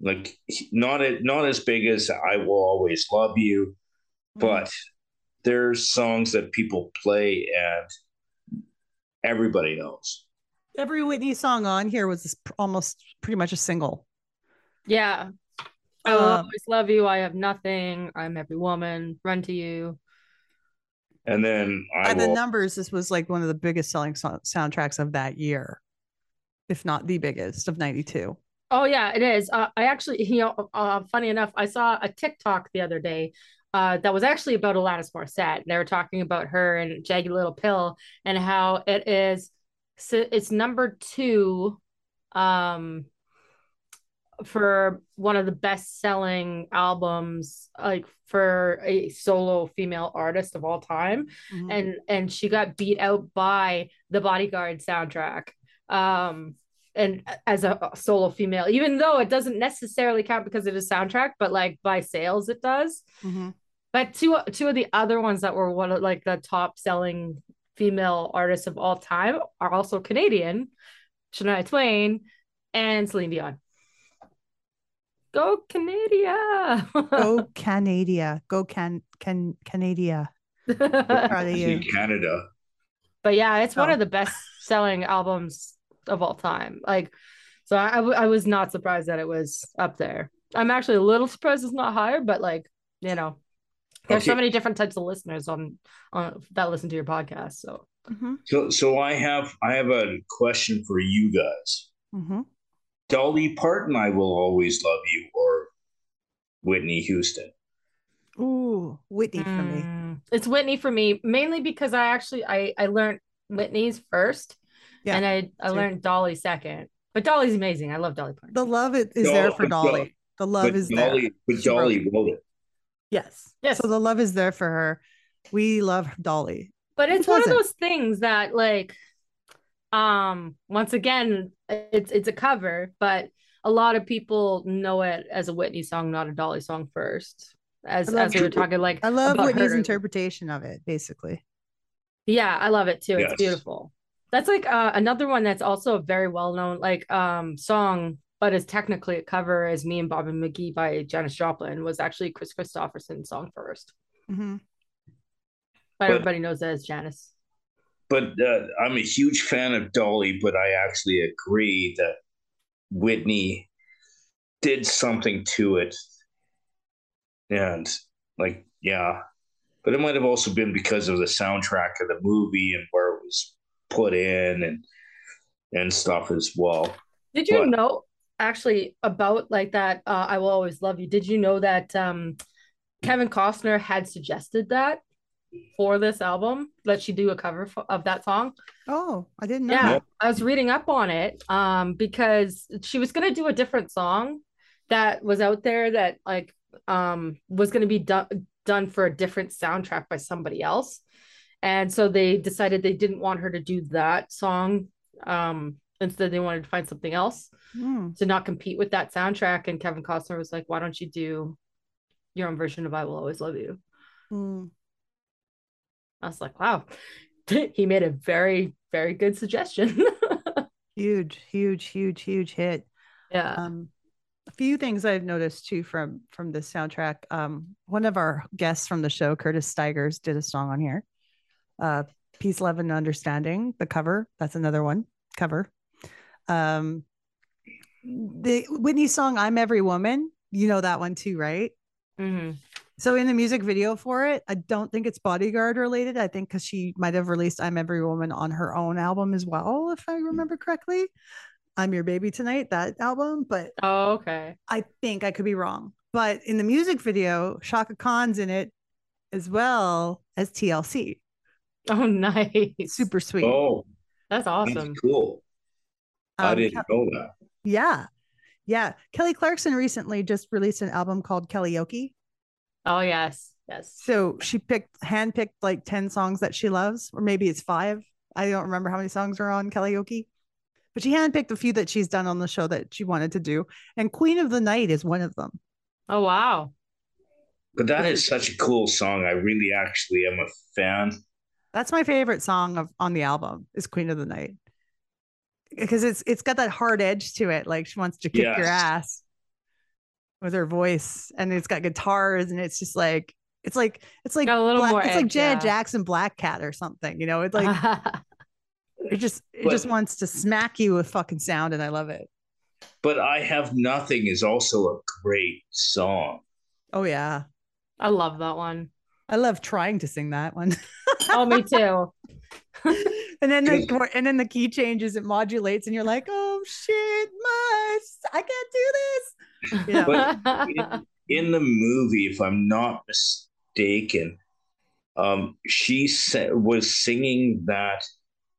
like not a, not as big as i will always love you but there's songs that people play and everybody knows Every Whitney song on here was almost pretty much a single. Yeah. I will Um, always love you. I have nothing. I'm every woman. Run to you. And then I By the will, numbers, this was like one of the biggest selling so- soundtracks of that year, if not the biggest of 92. Oh yeah, it is. Uh, I actually, you know, uh, funny enough, I saw a TikTok the other day uh, that was actually about Alanis Morissette. They were talking about her and Jagged Little Pill and how it is. So it's number two, um, for one of the best-selling albums, like for a solo female artist of all time. Mhm. and and she got beat out by the bodyguard soundtrack um and as a solo female even though it doesn't necessarily count because it is soundtrack but like by sales it does Mhm. but two two of the other ones that were one of like the top selling female artists of all time are also canadian shania twain and celine dion go canada Go Canada. Go Can Can Canada. Proud of you. Canada. but yeah, it's one Oh. of the best selling albums of all time. Like, so I, I, w- I was not surprised that it was up there. I'm actually a little surprised it's not higher, but like, you know, there's so many different types of listeners on on that listen to your podcast. So Mhm. So so I have I have a question for you guys. Mhm. Dolly Parton, I will always love you, or Whitney Houston. Ooh, Whitney for me. Mm, it's Whitney for me, mainly because I actually I I learned Whitney's first, Yeah, and I I too. learned Dolly second. But Dolly's amazing. I love Dolly Parton. The love is, is No, there for Dolly. The love but is Dolly, there. but She wrote Dolly wrote it. Yes. Yes. So the love is there for her. We love Dolly. but Who it's one of those things that like um once again it's it's a cover but a lot of people know it as a whitney song not a dolly song first as as we were talking like I love Whitney's her- interpretation of it, basically. yeah i love it too. It's beautiful. That's like uh, another one that's also a very well-known like um song but is technically a cover as me and bob and mcgee by janis joplin was actually Kris Kristofferson's song first. Mhm. but But- everybody knows that as Janis But uh, I'm a huge fan of Dolly, but I actually agree that Whitney did something to it. And like, yeah. But it might have also been because of the soundtrack of the movie and where it was put in and and stuff as well. Did you What? know actually about like that uh, I will always love you? Did you know that um Kevin Costner had suggested that for this album. Let she do a cover f- of that song. Oh, I didn't know. Yeah, that. I was reading up on it um because she was gonna do a different song that was out there that like um was gonna be done done for a different soundtrack by somebody else. And so they decided they didn't want her to do that song. Um instead they wanted to find something else Hmm. to not compete with that soundtrack. And Kevin Costner was like, Why don't you do your own version of I Will Always Love You? Hmm. I was like, wow. he made a very, very good suggestion. Huge, huge, huge, huge hit. yeah. Um, a few things I've noticed too from from this soundtrack. Um, one of our guests from the show, Curtis Stigers, did a song on here. Uh, Peace, Love, and Understanding. The cover. That's another one cover. Um, the Whitney song "I'm Every Woman." You know that one too, right? hmm So in the music video for it, I don't think it's bodyguard related. I think because she might have released "I'm Every Woman" on her own album as well, if I remember correctly. "I'm Your Baby Tonight" that album, but Oh, okay. I think I could be wrong. But in the music video, Chaka Khan's in it as well as TLC. Oh, nice. Super sweet. Oh, That's that's awesome. cool. I Um, didn't Ke- know that. yeah. Yeah. Kelly Clarkson recently just released an album called Kelly Kellyoke. Oh, yes. Yes. So she picked handpicked like 10 songs that she loves, or maybe it's five. I don't remember how many songs are on Kellyoke. But she handpicked a few that she's done on the show that she wanted to do. And Queen of the Night is one of them. Oh, wow. But that is such a cool song. I really actually am a fan. That's my favorite song of on the album is Queen of the Night. Because it's it's got that hard edge to it. Like she wants to kick your ass with her voice. And it's got guitars and it's just like it's like it's like Got a little Black- more it's like edge, Janet yeah. Jackson Black Cat or something. You know, it's like it just it But- just wants to smack you with fucking sound and I love it. But I Have Nothing is also a great song. Oh yeah. I love that one. I love trying to sing that one. Oh, me too. and then the and then the key changes, it modulates, and you're like, oh shit, my I can't do this. Yeah. in, in the movie, if I'm not mistaken, um, she sa- was singing that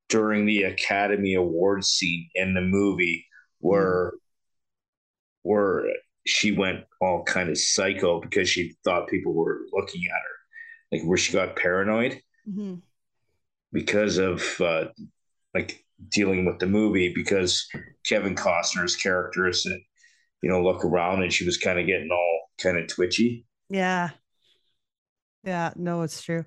during the Academy Awards scene in the movie where where she went all kind of psycho because she thought people were looking at her, like where she got paranoid Mhm. because of uh, like dealing with the movie because Kevin Costner's character that you know look around and she was kind of getting all kind of twitchy. Yeah. Yeah, no, it's true.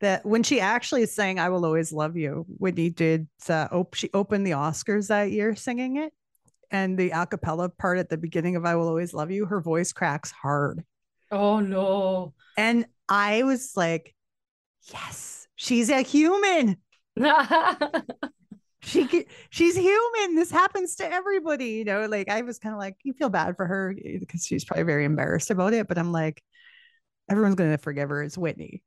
That when she actually sang "I Will Always Love You," Whitney did. Uh, op- she opened the Oscars that year singing it, and the a cappella part at the beginning of "I Will Always Love You," her voice cracks hard, oh, no. and I was like, "Yes, she's a human. She ca- she's human. This happens to everybody." You know, like I was kind of like, you feel bad for her eh, because she's probably very embarrassed about it, but I'm like, everyone's gonna forgive her. It's Whitney.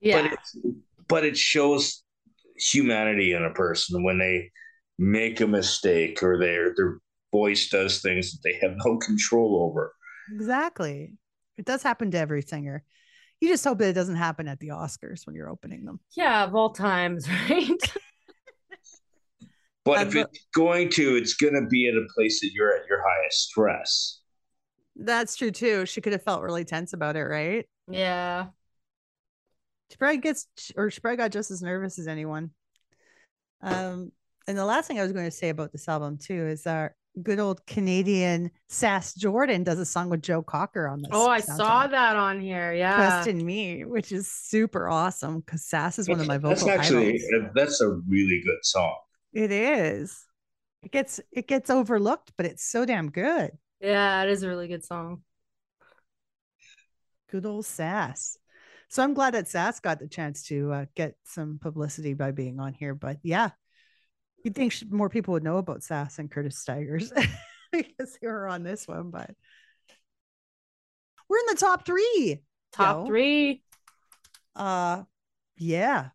yeah. But it's, but it shows humanity in a person when they make a mistake or their their voice does things that they have no control over. Exactly. It does happen to every singer. You just hope that it doesn't happen at the Oscars when you're opening them. yeah, of all times, right? But if but- it's going to, it's going to be at a place that you're at your highest stress. That's true too. She could have felt really tense about it, right? yeah. She probably gets, or she probably got just as nervous as anyone. Um, and the last thing I was going to say about this album too is our good old Canadian Sass Jordan does a song with Joe Cocker on this. Oh, I saw that on here. Yeah. Trust in Me, which is super awesome because Sass is one of my vocal. That's vocal actually idols. that's a really good song. It is. It gets it gets overlooked, but it's so damn good. Yeah, it is a really good song. Good old Sass. So I'm glad that Sass got the chance to uh, get some publicity by being on here. But yeah, you'd think more people would know about Sass and Curtis Stigers because they were on this one. But we're in the top three. Top Yo. three. Uh, yeah,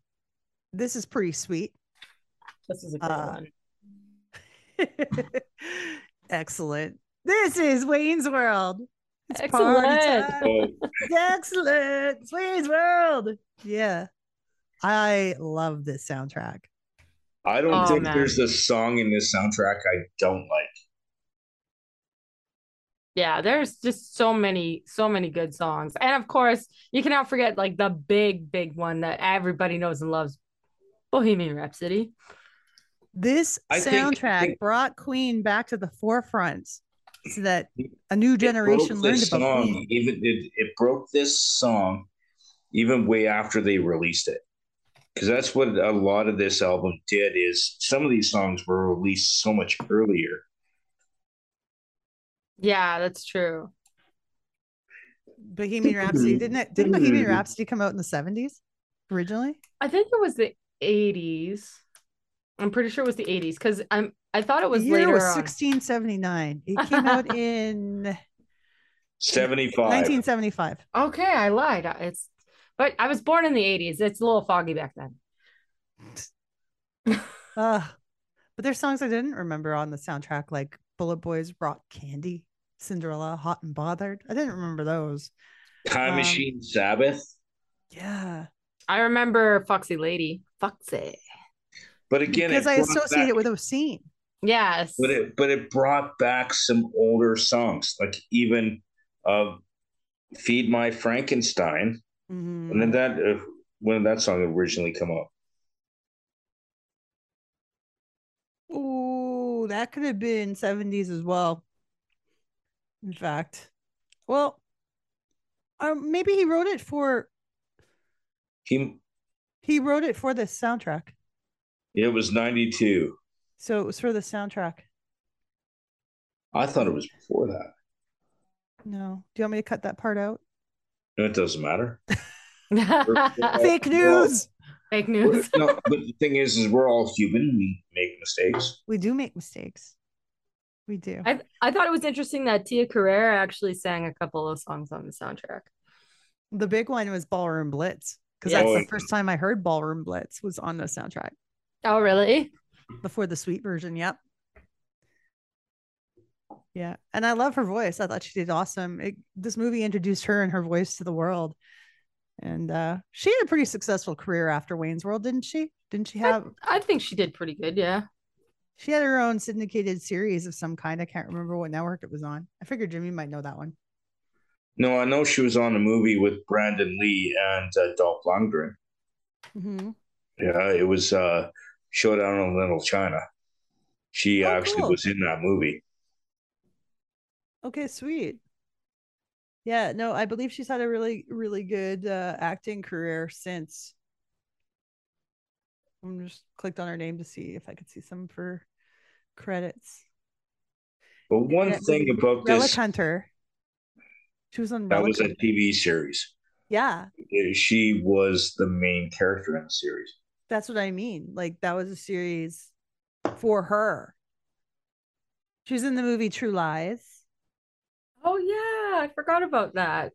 this is pretty sweet. This is a good Uh, one. Excellent. This is Wayne's World. It's party Excellent. time. Excellent. It's Wayne's World. Yeah. I love this soundtrack. I don't Oh, think man. there's a song in this soundtrack I don't like. Yeah, there's just so many, so many good songs. And of course, you cannot forget like the big, big one that everybody knows and loves, Bohemian Rhapsody. This I soundtrack think- brought Queen back to the forefront so that a new It generation learned this about song, Queen. Even it, it broke this song even way after they released it. Because that's what a lot of this album did is some of these songs were released so much earlier. Yeah, that's true. Bohemian Rhapsody didn't it? Didn't Bohemian Rhapsody come out in the seventies originally? I think it was the 80s. I'm pretty sure it was the 80s because I'm I thought it was the year later was on. sixteen seventy nine. It came out in 75. nineteen seventy five. Okay, I lied. It's but I was born in the 80s. It's a little foggy back then. Uh, but there's songs I didn't remember on the soundtrack, like Bullet Boys brought candy, Cinderella, Hot and Bothered. I didn't remember those. Time Um, Machine Sabbath. Yeah, I remember Foxy Lady. Foxy. But again, because I associate back- it with Obscene. Yes. but it but it brought back some older songs, like even uh, "Feed My Frankenstein." Mhm. When did that uh, when did that song originally come up? Ooh, that could have been 70s as well. In fact, well, um, maybe he wrote it for He he wrote it for the soundtrack. It was ninety two. So it was for the soundtrack. I thought it was before that. No, do you want me to cut that part out? No, It doesn't matter. Fake news. Fake news. no, but the thing is, is we're all human. We make mistakes. We do make mistakes. We do. I I thought it was interesting that Tia Carrere actually sang a couple of songs on the soundtrack. The big one was Ballroom Blitz because Yes. that's Oh, the first time I heard Ballroom Blitz was on the soundtrack Oh, really? before the sweet version. Yep. Yeah, and I love her voice. I thought she did awesome. It, this movie introduced her and her voice to the world, and uh, she had a pretty successful career after Wayne's World, didn't she? Didn't she have? I think she did pretty good. Yeah. She had her own syndicated series of some kind. I can't remember what network it was on. I figured Jimmy might know that one. No, I know she was on a movie with Brandon Lee and uh, Dolph Lundgren. hmm Yeah, it was uh, Showdown in Little China. She Oh, actually cool. was in that movie. Okay, sweet. Yeah, no, I believe she's had a really, really good uh, acting career since. I'm just clicked on her name to see if I could see some of her credits. But one Yeah, thing about Relic this, Hunter. She was on that Relic was a TV series. Yeah, She was the main character in the series. That's what I mean. Like that was a series for her. She was in the movie True Lies. Oh yeah, I forgot about that.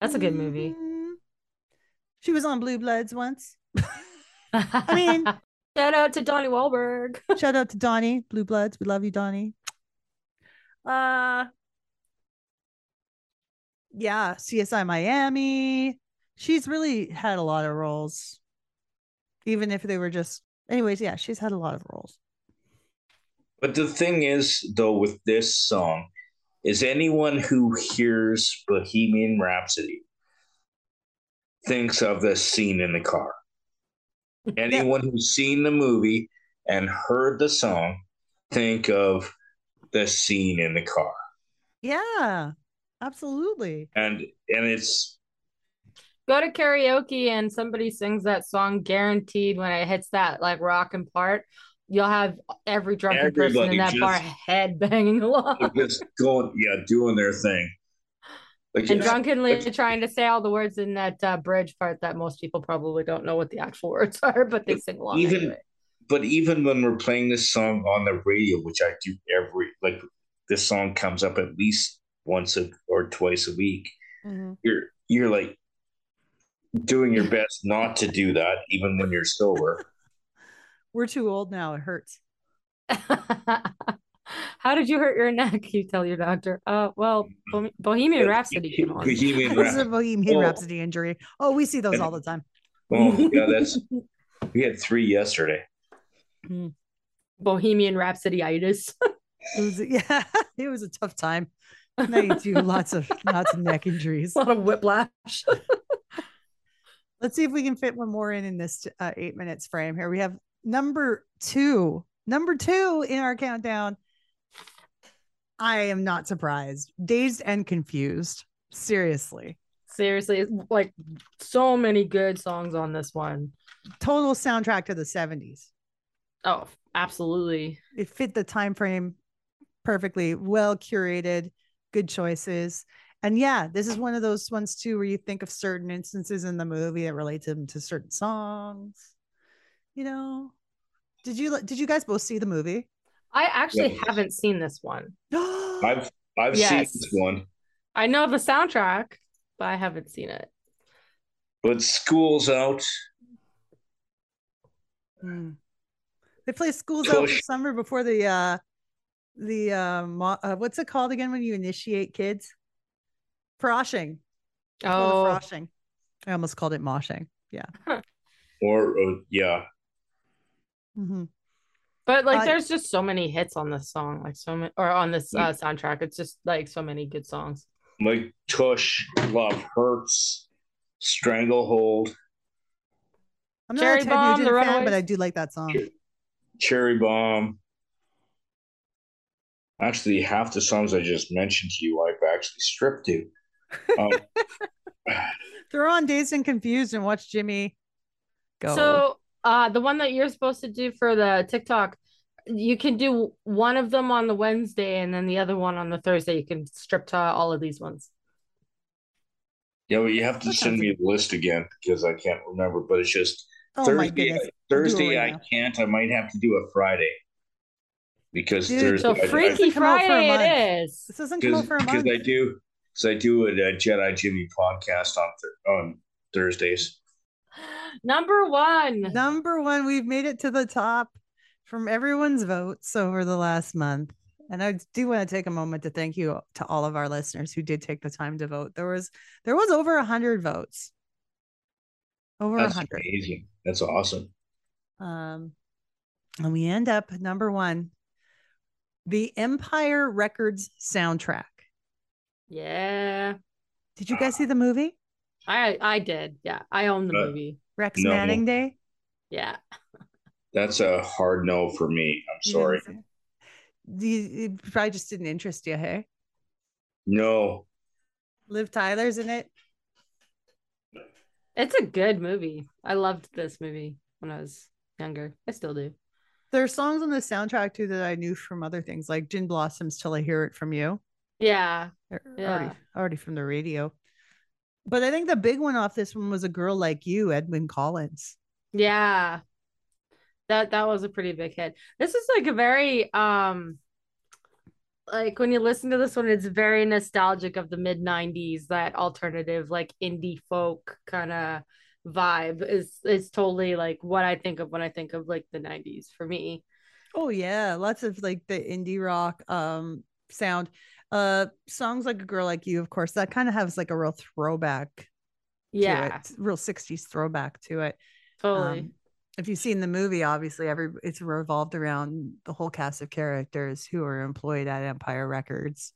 That's a good movie. Mhm. She was on Blue Bloods once. I mean- shout out to Donnie Wahlberg. Shout out to Donnie, Blue Bloods. We love you, Donnie. Uh yeah, CSI Miami. She's really had a lot of roles. Even if they were just anyways, yeah, she's had a lot of roles. But the thing is, though, with this song, is anyone who hears Bohemian Rhapsody thinks of the scene in the car. Anyone who's seen the movie and heard the song think of the scene in the car. Yeah, absolutely. And and it's Go to karaoke and somebody sings that song, guaranteed when it hits that like rockin' part, you'll have every drunken person in that bar head banging along. just going, yeah, doing their thing. Like and it's- drunkenly it's- trying to say all the words in that uh, bridge part that most people probably don't know what the actual words are, but they sing along Even- anyway. but even when we're playing this song on the radio, which I do every like this song comes up at least once a, or twice a week, Mhm. you're you're like doing your best not to do that, even when you're sober. We're too old now. It hurts. How did you hurt your neck? You tell your doctor. Uh, well, Bo- Bohemian Rhapsody came on. Bohemian This is a Rhapsody. Bohemian Oh. Rhapsody injury. Oh, we see those all the time. Oh yeah, that's we had three yesterday. Bohemian Rhapsody-itis. It was yeah, it was a tough time. Ninety-two, lots of lots of neck injuries. a lot of whiplash. Let's see if we can fit one more in in this uh, eight minutes frame here. We have number two, number two in our countdown. I am not surprised. Dazed and confused. Seriously, Seriously, it's like so many good songs on this one. total soundtrack to the seventies. Oh, absolutely. It fit the time frame perfectly. Well curated, good choices. And yeah, this is one of those ones too where you think of certain instances in the movie that relate to, to certain songs. You know, did you did you guys both see the movie? I actually Yeah. haven't seen this one. I've I've Yes. seen this one, I know the soundtrack, but I haven't seen it. but school's out. Mm. They play schools out for Push. summer before the uh the uh, mo- uh what's it called again when you initiate kids? Froshing. Oh, froshing. I almost called it moshing. Yeah. Or uh, yeah, Mhm. but like Uh, there's just so many hits on this song, like so many, or on this uh, soundtrack. It's just like so many good songs. like Tush, Love Hurts, Stranglehold, I'm not Cherry a Ted Bomb, Nugent The fan, but I do like that song. Cherry Bomb. Actually, half the songs I just mentioned to you, I've actually stripped to. Um, Throw on Dazed and Confused and watch Jimmy go. So, uh, the one that you're supposed to do for the TikTok, you can do one of them on the Wednesday and then the other one on the Thursday. You can strip to all of these ones. yeah, but you have to That send sounds me the list again because I can't remember. But it's just oh Thursday. Thursday, right I now. can't. I might have to do a Friday because Dude, Thursday. So I- I- Freaky Doesn't come out for a Friday month. it is. This doesn't come out for a because. I do because I do a, a Jedi Jimmy podcast on th- on Thursdays. Number one. Number one, we've made it to the top from everyone's votes over the last month. And I do want to take a moment to thank you to all of our listeners who did take the time to vote. There was there was over a hundred votes. Over a hundred. amazing. That's awesome. Um, and we end up number one, the Empire Records soundtrack. Yeah. Did you guys see the movie? I I did. Yeah. I own the Uh, movie. Rex No. Manning Day? Yeah. That's a hard no for me. I'm sorry. didn't see it? Do you- It probably just didn't interest you, hey? No, Liv Tyler's in it. It's a good movie. I loved this movie when I was younger. I still do. There are songs on the soundtrack too that I knew from other things, like Gin Blossoms "Till I Hear It From You." Yeah. They're Yeah. already already from the radio. But I think the big one off this one was "A Girl Like You," Edwyn Collins. Yeah. That that was a pretty big hit. This is like a very um like when you listen to this one, it's very nostalgic of the mid 90s, that alternative, like indie folk kind of vibe is is totally like what I think of when I think of like the 90s for me. Oh yeah, lots of like the indie rock um sound. Uh songs like "A Girl Like You," of course, that kind of has like a real throwback. to Yeah, it, real '60s throwback to it. totally. Um, if you've seen the movie, obviously every it's revolved around the whole cast of characters who are employed at Empire Records,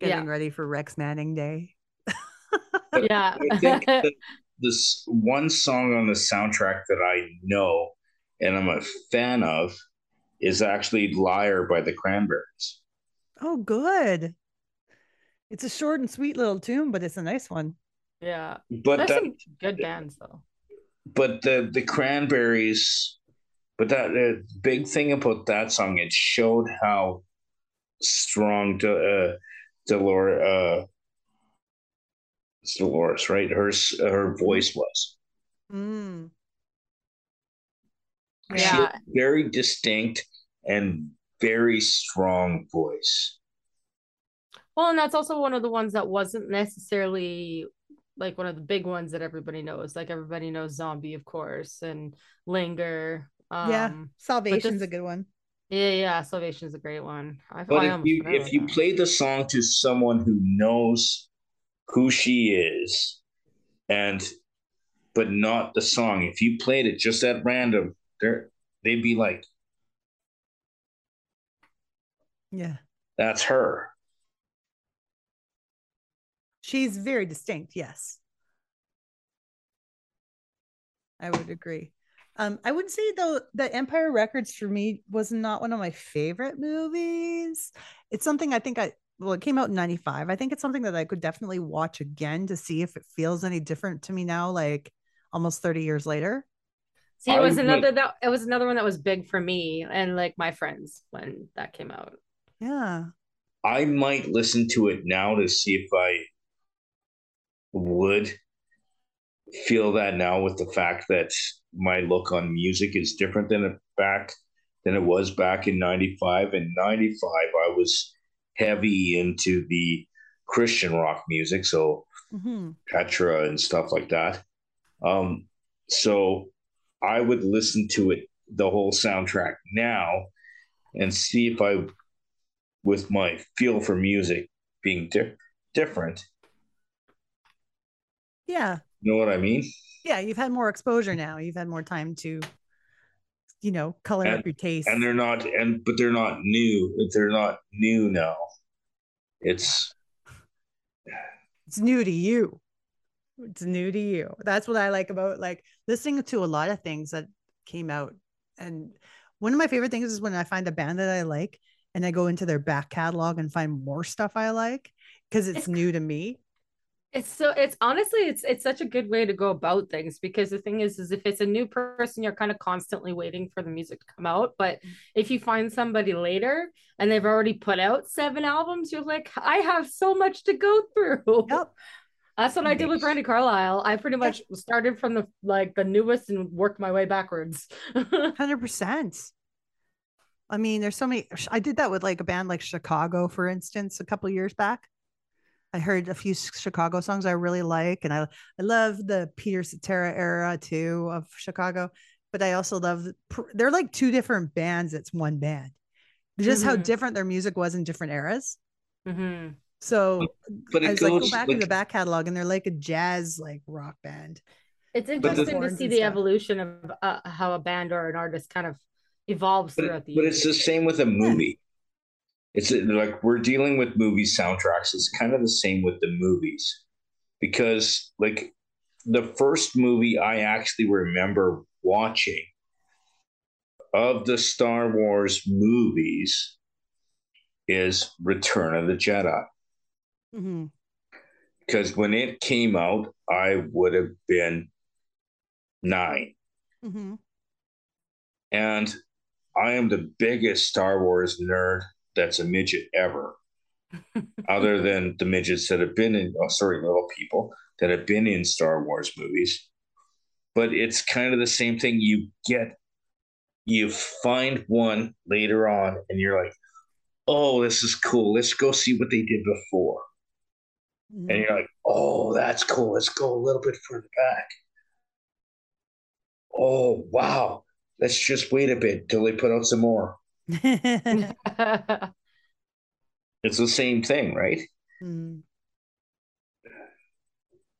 Yeah. getting ready for Rex Manning Day. yeah. I think that this one song on the soundtrack that I know and I'm a fan of is actually "Liar" by the Cranberries. Oh, good. It's a short and sweet little tune, but it's a nice one. yeah. But There's that, some good bands though. but the the Cranberries, but that the big thing about that song, it showed how strong De, uh, Dolores, uh, Dolores, right? Her her voice was. Mm. She Yeah. had very distinct and very strong voice. Well, and that's also one of the ones that wasn't necessarily like one of the big ones that everybody knows. Like everybody knows Zombie, of course, and Linger. Um, yeah, Salvation's a good one. Yeah, yeah. Salvation's a great one. I, But I if you if you that. play the song to someone who knows who she is, and but not the song, if you played it just at random, they're they'd be like, Yeah. "That's her." She's very distinct. Yes. I would agree. Um, I would say though that Empire Records for me was not one of my favorite movies. It's something I think I well, it came out in 95. I think it's something that I could definitely watch again to see if it feels any different to me now, like almost 30 years later. See, it I was would- another that it was another one that was big for me and like my friends when that came out. Yeah. I might listen to it now to see if I would feel that now with the fact that my look on music is different than it back than it was back in 95 and 95 I was heavy into the Christian rock music so hmm Petra and stuff like that. Um so I would listen to it the whole soundtrack now and see if I with my feel for music being di- different Yeah. you know what I mean Yeah. You've had more exposure now. You've had more time to, you know, color And- up your taste. and they're not and but they're not new they're not new now it's it's new to you. It's new to you. That's what I like about like listening to a lot of things that came out. And one of my favorite things is when I find a band that I like and I go into their back catalog and find more stuff I like because it's It's- new to me. It's so it's honestly it's it's such a good way to go about things because the thing is is if it's a new person you're kind of constantly waiting for the music to come out but mm-hmm. if you find somebody later and they've already put out seven albums you're like I have so much to go through. Yep. That's what I did with. Brandi Carlile. I pretty much started from the like the newest and worked my way backwards. Hundred percent. I mean, there's so many. I did that with like a band like Chicago, for instance, a couple years back. I heard a few Chicago songs I really like, and I I love the Peter Cetera era too of Chicago. But I also love they're like two different bands. It's one band. Just how Mhm. different their music was in different eras. hmm So but I it was like, go goes back in the back catalog, and they're like a jazz like rock band. It's the- interesting to see the stuff. evolution of uh, how a band or an artist kind of evolves but, throughout the but years. it's the same with a movie it's like we're dealing with movie soundtracks it's kind of the same with the movies because like the first movie I actually remember watching of the Star Wars movies is Return of the Jedi. Mhm. Because when it came out, I would have been nine. Mhm. And I am the biggest Star Wars nerd that's a midget ever, other than the midgets that have been in, oh, sorry, little people that have been in Star Wars movies. But it's kind of the same thing. You get, you find one later on, and you're like, oh, this is cool. Let's go see what they did before. Mhm. And you're like, oh, that's cool. Let's go a little bit further back. Oh, wow. Let's just wait a bit till they put out some more. It's the same thing, right? Mm.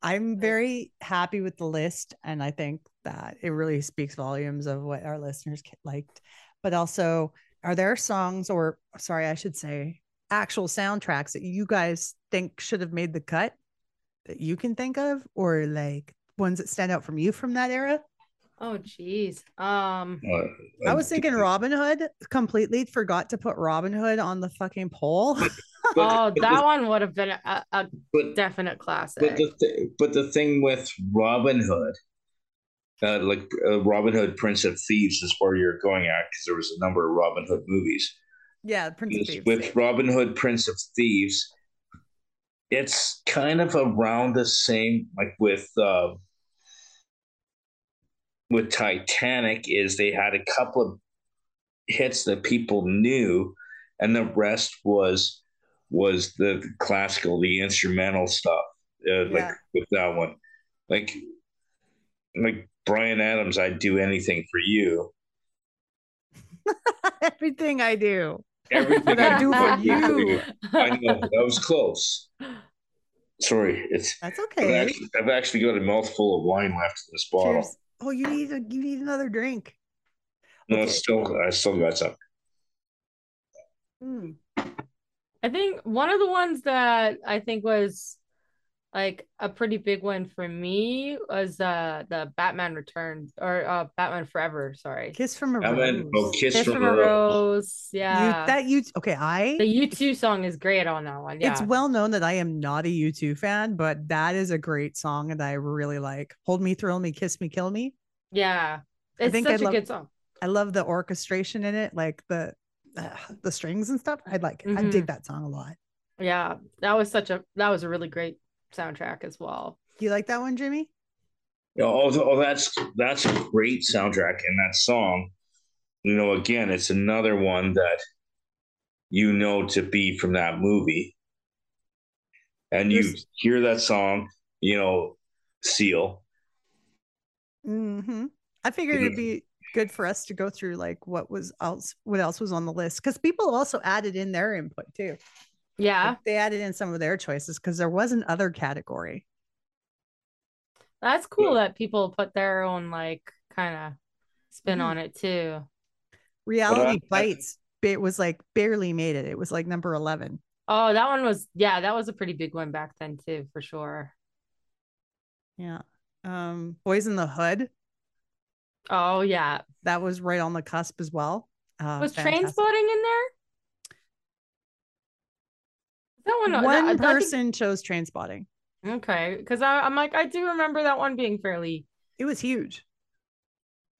I'm very happy with the list, and I think that it really speaks volumes of what our listeners liked. But also, are there songs, or sorry, I should say, actual soundtracks that you guys think should have made the cut that you can think of, or like ones that stand out from you from that era? Oh geez. Um Uh, I was thinking Robin Hood. Completely forgot to put Robin Hood on the fucking poll. but- oh that the- one would have been a, a But, definite classic. but the th- but the thing with Robin Hood, uh, like uh, Robin Hood, Prince of Thieves, is where you're going at because there was a number of Robin Hood movies. yeah, Prince of Thieves. with Robin Hood, Prince of Thieves, it's kind of around the same, like with uh, with Titanic, is they had a couple of hits that people knew, and the rest was was the classical, the instrumental stuff, uh, like with that one, like like Bryan Adams, I'd do anything for you. Everything I do. Everything I do for you. I know that was close. Sorry, it's. That's I've okay. actually, I've actually got a mouthful of wine left in this bottle. Cheers. Oh, you need a you need another drink. No, Okay. it's still, I still got some. Mm. I think one of the ones that I think was like a pretty big one for me was uh the Batman Returns or uh Batman Forever, sorry. Kiss from a Batman, rose. oh, Kiss, Kiss from, from a a Rose. Rose. You, Yeah. that you okay? I The U2 song is great on that one. Yeah. It's well known that I am not a U2 fan, but that is a great song and I really like. Hold me, thrill me, kiss me, kill me. yeah. It's think such I'd a love- good song. I love the orchestration in it, like the uh, the strings and stuff. I like it. I dig that song a lot. Yeah. That was such a that was a really great soundtrack as well. You like that one, Jimmy? Yeah, Oh, oh, that's that's a great soundtrack, and that song. You know, again, it's another one that you know to be from that movie, and you There's- hear that song. You know, Seal. hmm I figured it'd be good for us to go through like what was else, what else was on the list, because people also added in their input too. Yeah. Like, they added in some of their choices because there was an other category. That's cool that people put their own like kind of spin Mhm. on it too. Reality I- Bites. It was like barely made it. It was like number eleven. Oh, that one was yeah, that was a pretty big one back then too, for sure. Yeah. Um, Boys in the Hood. Oh yeah. That was right on the cusp as well. Uh, Was fantastic. Trainspotting in there? That one, One that- I think- person chose Trainspotting. okay, because I'm like, I do remember that one being fairly. It was huge.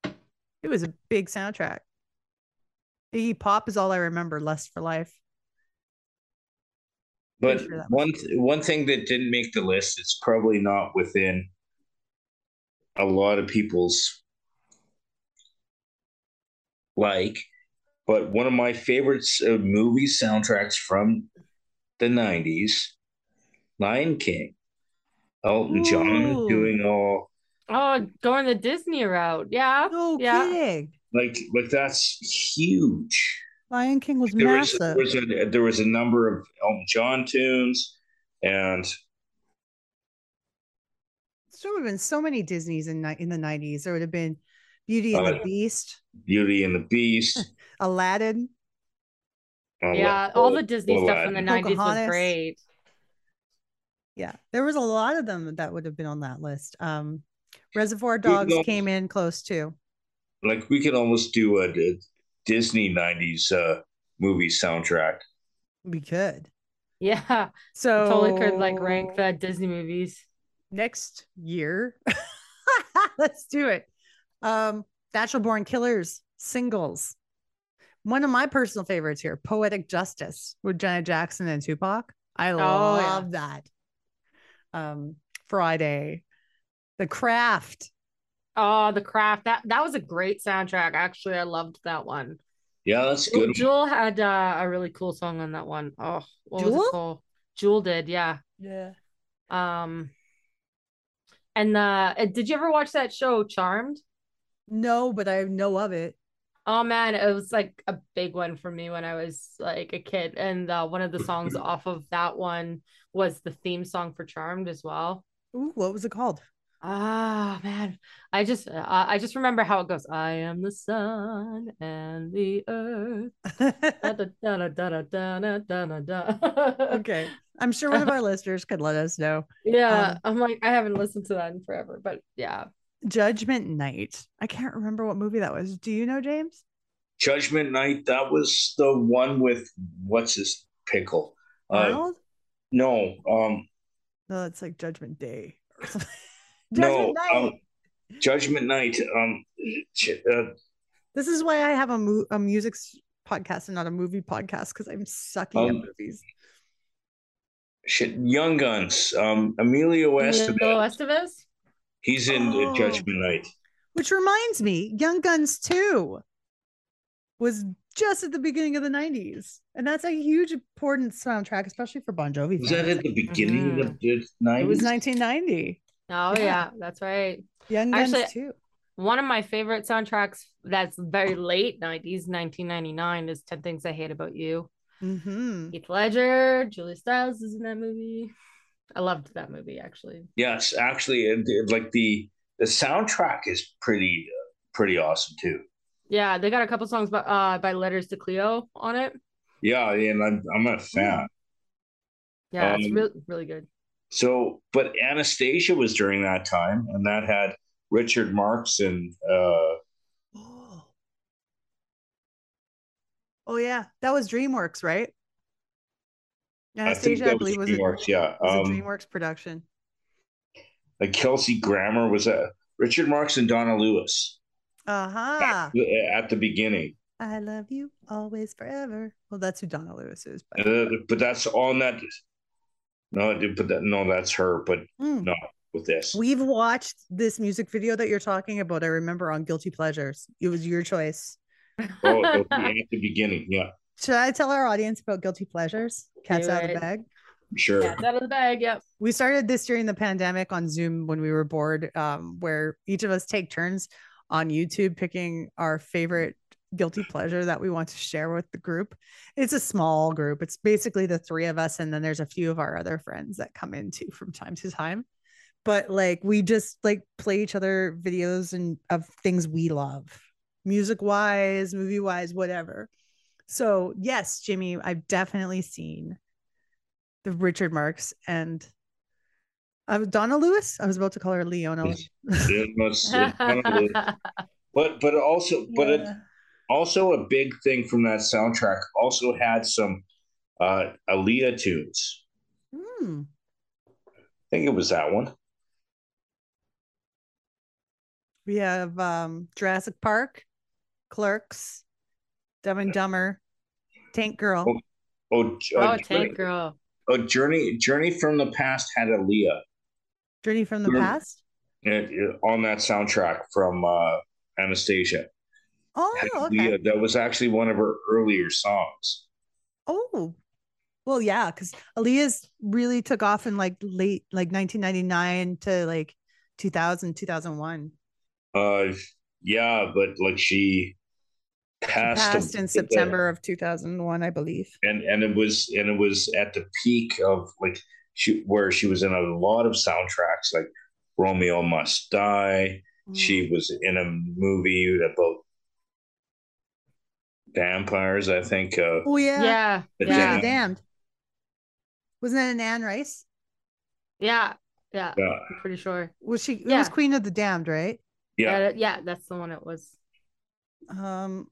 It was a big soundtrack. Iggy Pop is all I remember. Lust for Life. But sure one th- one thing that didn't make the list, it's probably not within a lot of people's like, but one of my favorites of movie soundtracks from the '90s, Lion King. Elton John doing all Oh, going the Disney route. Yeah. No yeah. kidding. like like that's huge. Lion King was There was, massive. there was a there was a number of Elton John tunes, and there would have been so many Disney's in ni- in the nineties. There would have been Beauty and the Uh, Beast, Beauty and the Beast. Aladdin. I Yeah, love all the Disney stuff from the nineties was great. Yeah, there was a lot of them that would have been on that list. Um, Reservoir Good Dogs notes. came in close too. like we could almost do a, a Disney '90s uh, movie soundtrack. We could. Yeah. So totally could like rank the Disney movies. next year. Let's do it. Um, Natural Born Killers singles. One of my personal favorites here, Poetic Justice with Janet Jackson and Tupac. I yeah. love that. Um, Friday, The Craft. Oh, The Craft. That that was a great soundtrack. Actually, I loved that one. Yeah, that's good. Jewel had uh, a really cool song on that one. Oh, what was it called? Jewel did, yeah. Yeah. Um, and uh, did you ever watch that show Charmed? No, but I know of it. Oh man, it was like a big one for me when I was like a kid, and uh, one of the songs off of that one was the theme song for Charmed as well. Ooh, what was it called? Ah oh, man, I just uh, I just remember how it goes. I am the sun and the earth. okay, I'm sure one of our listeners could let us know. Yeah, um, I'm like I haven't listened to that in forever, but yeah, Judgment Night. I can't remember what movie that was. Do you know, James? Judgment Night. That was the one with what's his pickle? Uh, Arnold? no, um, No, it's like Judgment Day or something. no, Judgment Night. um, Judgment Night. Um, uh, This is why I have a, mu- a music podcast and not a movie podcast because I'm sucking Um, at movies. shit, Young Guns. Um, Emilio Estevez. Emilio Estevez? He's in Oh. Judgment Night. Which reminds me, Young Guns 2 was just at the beginning of the 90s. And that's a huge important soundtrack, especially for Bon Jovi. Was that at the beginning of the 90s? It was 1990. Oh Yeah. yeah, that's right. Young Guns Actually, 2. one of my favorite soundtracks that's very late 90s, 1999 is 10 Things I Hate About You. Mm-hmm. Heath Ledger, Julia Stiles is in that movie. I loved that movie actually. Yes, actually, it, it- like the the soundtrack is pretty pretty awesome too. Yeah, they got a couple songs by uh by Letters to Cleo on it. Yeah, and I'm I'm a fan. Yeah, it's Um, really really good. So, but Anastasia was during that time, and that had Richard Marx and uh, Oh. oh yeah, that was DreamWorks, right? I think Anastasia, I, that was believe, was, a, DreamWorks. Yeah, was a um, DreamWorks production. like Kelsey Grammer was a Richard Marx and Donna Lewis Uh huh. at the beginning. I love you always, forever. Well, that's who Donna Lewis is. But Uh, but that's on that. No, but that, no, that's her. But Mm. no, with this, we've watched this music video that you're talking about. I remember on Guilty Pleasures. It was your choice. oh, at the beginning, yeah, Should I tell our audience about Guilty Pleasures? Cats Do out of the bag. sure. Yeah, it's out of the bag. Yep. we started this during the pandemic on zoom when we were bored um, where each of us take turns on youtube picking our favorite guilty pleasure that we want to share with the group it's a small group it's basically the three of us and then there's a few of our other friends that come in too from time to time but like we just like play each other videos and of things we love music wise movie wise whatever so yes jimmy i've definitely seen the Richard Marx and I was Donna Lewis. I was about to call her Leona. It was- it's one of the- but but also but it, also a big thing from that soundtrack also had some uh Aaliyah tunes. Hmm. I think it was that one. we have um, Jurassic Park, Clerks, Dumb and Dumber, Tank Girl. Oh, Oh, J- oh, uh, Tank Girl. oh, Journey Journey from the Past had Aaliyah Journey from the Remember- Past. uh, uh, on that soundtrack from uh, Anastasia. Oh, Had okay. That was actually one of her earlier songs. Oh, well, yeah, because Aaliyah's really took off in like late, like 1999 to like 2000, 2001. Uh, yeah, but like she She passed, passed in September of 2001, I believe. and and it was and it was at the peak of like she where she was in a lot of soundtracks like Romeo Must Die. Mm. She was in a movie about vampires, I think. Uh, Oh yeah, Yeah. But Queen Yeah. of the Damned. Wasn't that an Anne Rice? Yeah. Yeah. yeah, I'm pretty sure. Was she? It was Yeah. Queen of the Damned, right? yeah. Yeah. Yeah. That's the one it was. Um,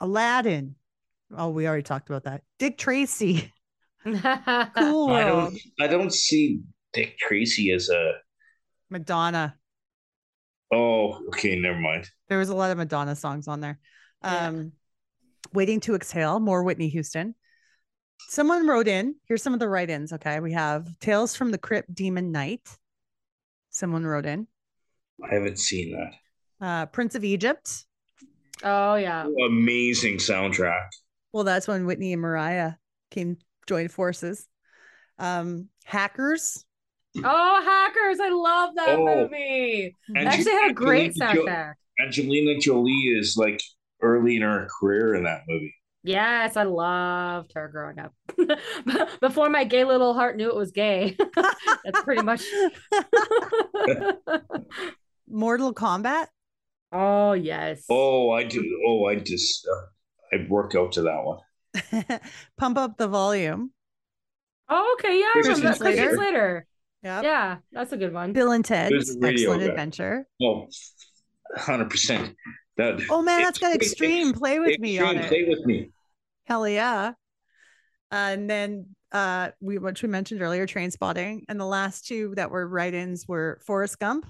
Aladdin. Oh, we already talked about that. Dick Tracy. Cool I don't. I don't see Dick Tracy as a. Madonna. Oh, okay, never mind. There was a lot of Madonna songs on there. Yeah. Um, Waiting to Exhale, more Whitney Houston. Someone wrote in. Here's some of the write-ins. Okay, we have Tales from the Crypt, Demon Knight. Someone wrote in. I haven't seen that. Uh, Prince of Egypt. Oh yeah. Amazing soundtrack. Well, that's when Whitney and Mariah came joined forces. Um, Hackers. Oh, Hackers! I love that Oh. movie. And actually had a great Angelina Jo- soundtrack. Angelina Jolie is like early in her career in that movie. Yes, I loved her growing up. Before my gay little heart knew it was gay. That's pretty much. Mortal Kombat. Oh yes. Oh, I do. Oh, I just uh, I work out to that one. Pump up the volume. Oh, okay. Yeah, I Christian remember that. Christian Slater. Slater. Yep. Yeah, that's a good one. Bill and There's Ted's a Excellent guy. Adventure. Oh, hundred percent. That. Oh man, that's got Ex- extreme. Play with me on Extreme, it. Play with me. Hell yeah. And then uh we which we mentioned earlier, Trainspotting. And the last two that were write-ins were Forrest Gump.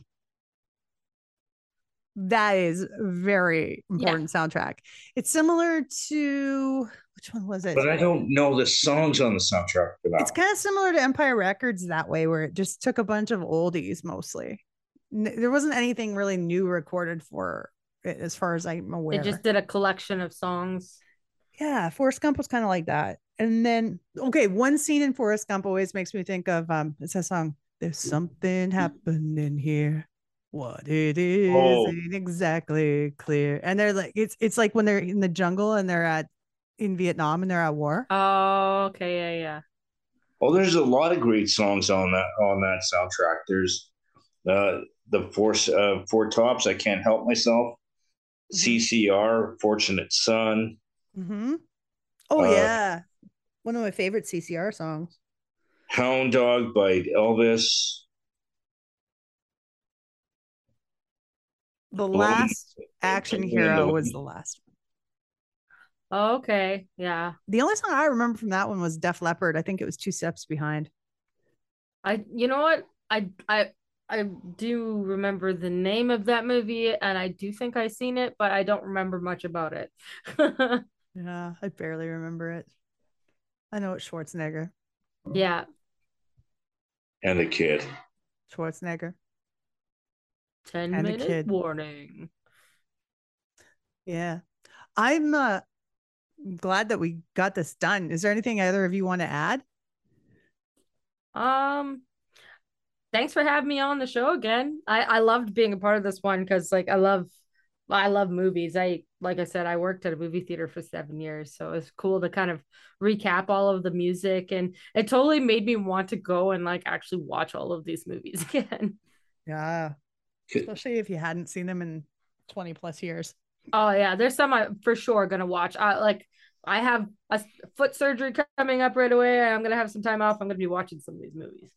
That is very important soundtrack. It's similar to which one was it? But I don't know the songs on the soundtrack for that. It's kind of similar to Empire Records that way, where it just took a bunch of oldies mostly. N- there wasn't anything really new recorded for it, as far as I'm aware. They just did a collection of songs. yeah, Forrest Gump was kind of like that. And then, okay, one scene in Forrest Gump always makes me think of um, it's a song. There's something happening here. What it is Oh. ain't exactly clear. And they're like, it's it's like when they're in the jungle and they're at in Vietnam and they're at war. Oh, okay, yeah, yeah. Oh, there's a lot of great songs on that on that soundtrack. There's uh, the four uh, four tops. I can't help myself. CCR, Fortunate Son. Mm-hmm. Oh Uh, yeah, one of my favorite CCR songs. Hound Dog by Elvis. The Blown- last action Blown hero Away. was the last. one. Oh, okay, yeah. The only song I remember from that one was Def Leppard. I think it was two steps behind. I you know what? I I I do remember the name of that movie and I do think I seen it, but I don't remember much about it. Yeah, I barely remember it. I know it's Schwarzenegger. yeah. and a kid. Schwarzenegger. 10 And minute kid. warning. Yeah. I'm uh glad that we got this done. Is there anything either of you want to add? Um thanks for having me on the show again. I I loved being a part of this one cuz like I love I love movies. I like I said I worked at a movie theater for 7 years, so it's cool to kind of recap all of the music and it totally made me want to go and like actually watch all of these movies again. Yeah. Good. Especially if you hadn't seen them in 20 plus years. Oh yeah, there's some I for sure gonna watch. I like I have a foot surgery coming up right away. I'm gonna have some time off. I'm gonna be watching some of these movies.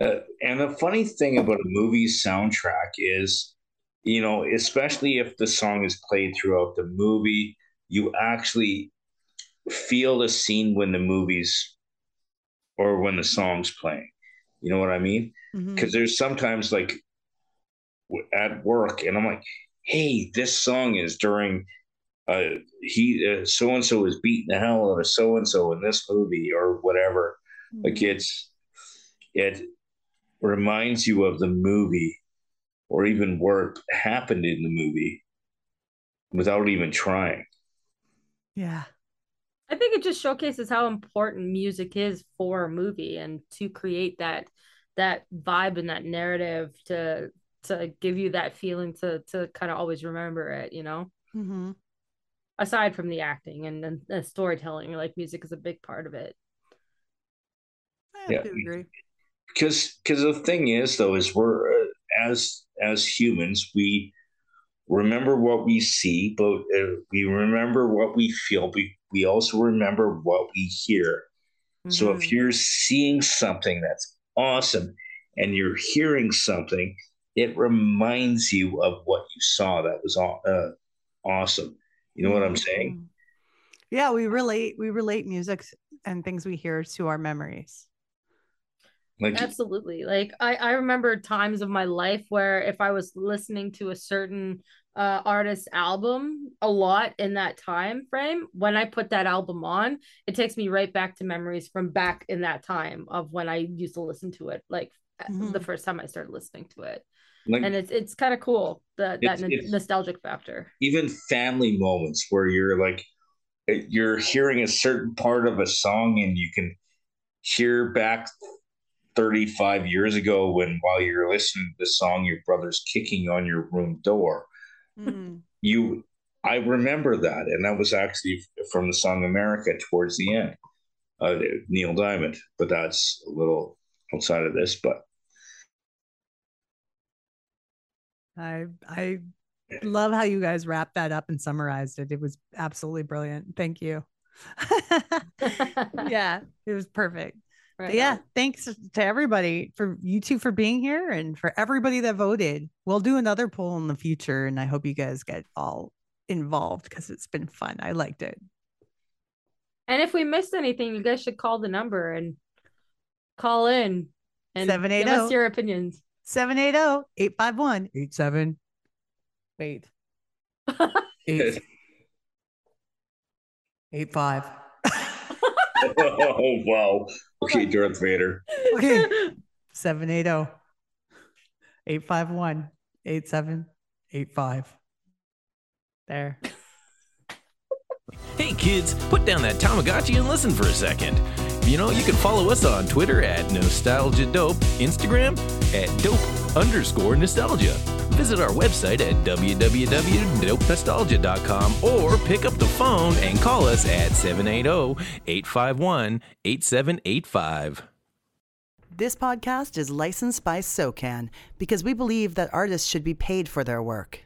Uh, and the funny thing about a movie soundtrack is, you know, especially if the song is played throughout the movie, you actually feel the scene when the movie's or when the song's playing. You know what I mean? Because there's sometimes like w- at work, and I'm like, hey, this song is during. Uh, he so and so is beating the hell out of so and so in this movie or whatever. Like Mhm. it's it reminds you of the movie or even what happened in the movie without even trying. Yeah. I think it just showcases how important music is for a movie and to create that that vibe and that narrative to to give you that feeling to to kind of always remember it, you know. hmm Aside from the acting and, and the storytelling, like music is a big part of it. I Yeah. agree. Because because the thing is though is we're uh, as as humans we remember what we see, but uh, we remember what we feel. We we also remember what we hear. So Mhm. if you're seeing something that's awesome and you're hearing something, it reminds you of what you saw that was aw- uh, awesome. You know what I'm saying? Mhm. Yeah, we relate we relate music and things we hear to our memories. Like Absolutely. Like I, I remember times of my life where if I was listening to a certain uh artist's album a lot in that time frame, when I put that album on, it takes me right back to memories from back in that time of when I used to listen to it, like the Mhm. first time I started listening to it. Like And it's it's kind of cool that that It's- n- it's- nostalgic factor. even family moments where you're like uh, you're hearing a certain part of a song and you can hear back 35 years ago when while you're listening to the song your brother's kicking on your room door Mm. you i remember that and that was actually from the song america towards the end uh, neil diamond but that's a little outside of this but I I love how you guys wrapped that up and summarized it. It was absolutely brilliant. Thank you. yeah, it was perfect. Right yeah, on. thanks to everybody for you two for being here and for everybody that voted. We'll do another poll in the future, and I hope you guys get all involved because it's been fun. I liked it. And if we missed anything, you guys should call the number and call in and give us oh. your opinions. 780 851 87. Wait. Eight. Eight five. oh wow okay darth vader Okay. 780 851 8785. There. Hey kids, put down that Tamagotchi and listen for a second. You know, you can follow us on Twitter at Nostalgia Dope, Instagram at Dope underscore nostalgia. Visit our website at www.dopenostalgia.com or pick up the phone and call us at 780 851 8785. This podcast is licensed by SOCAN because we believe that artists should be paid for their work.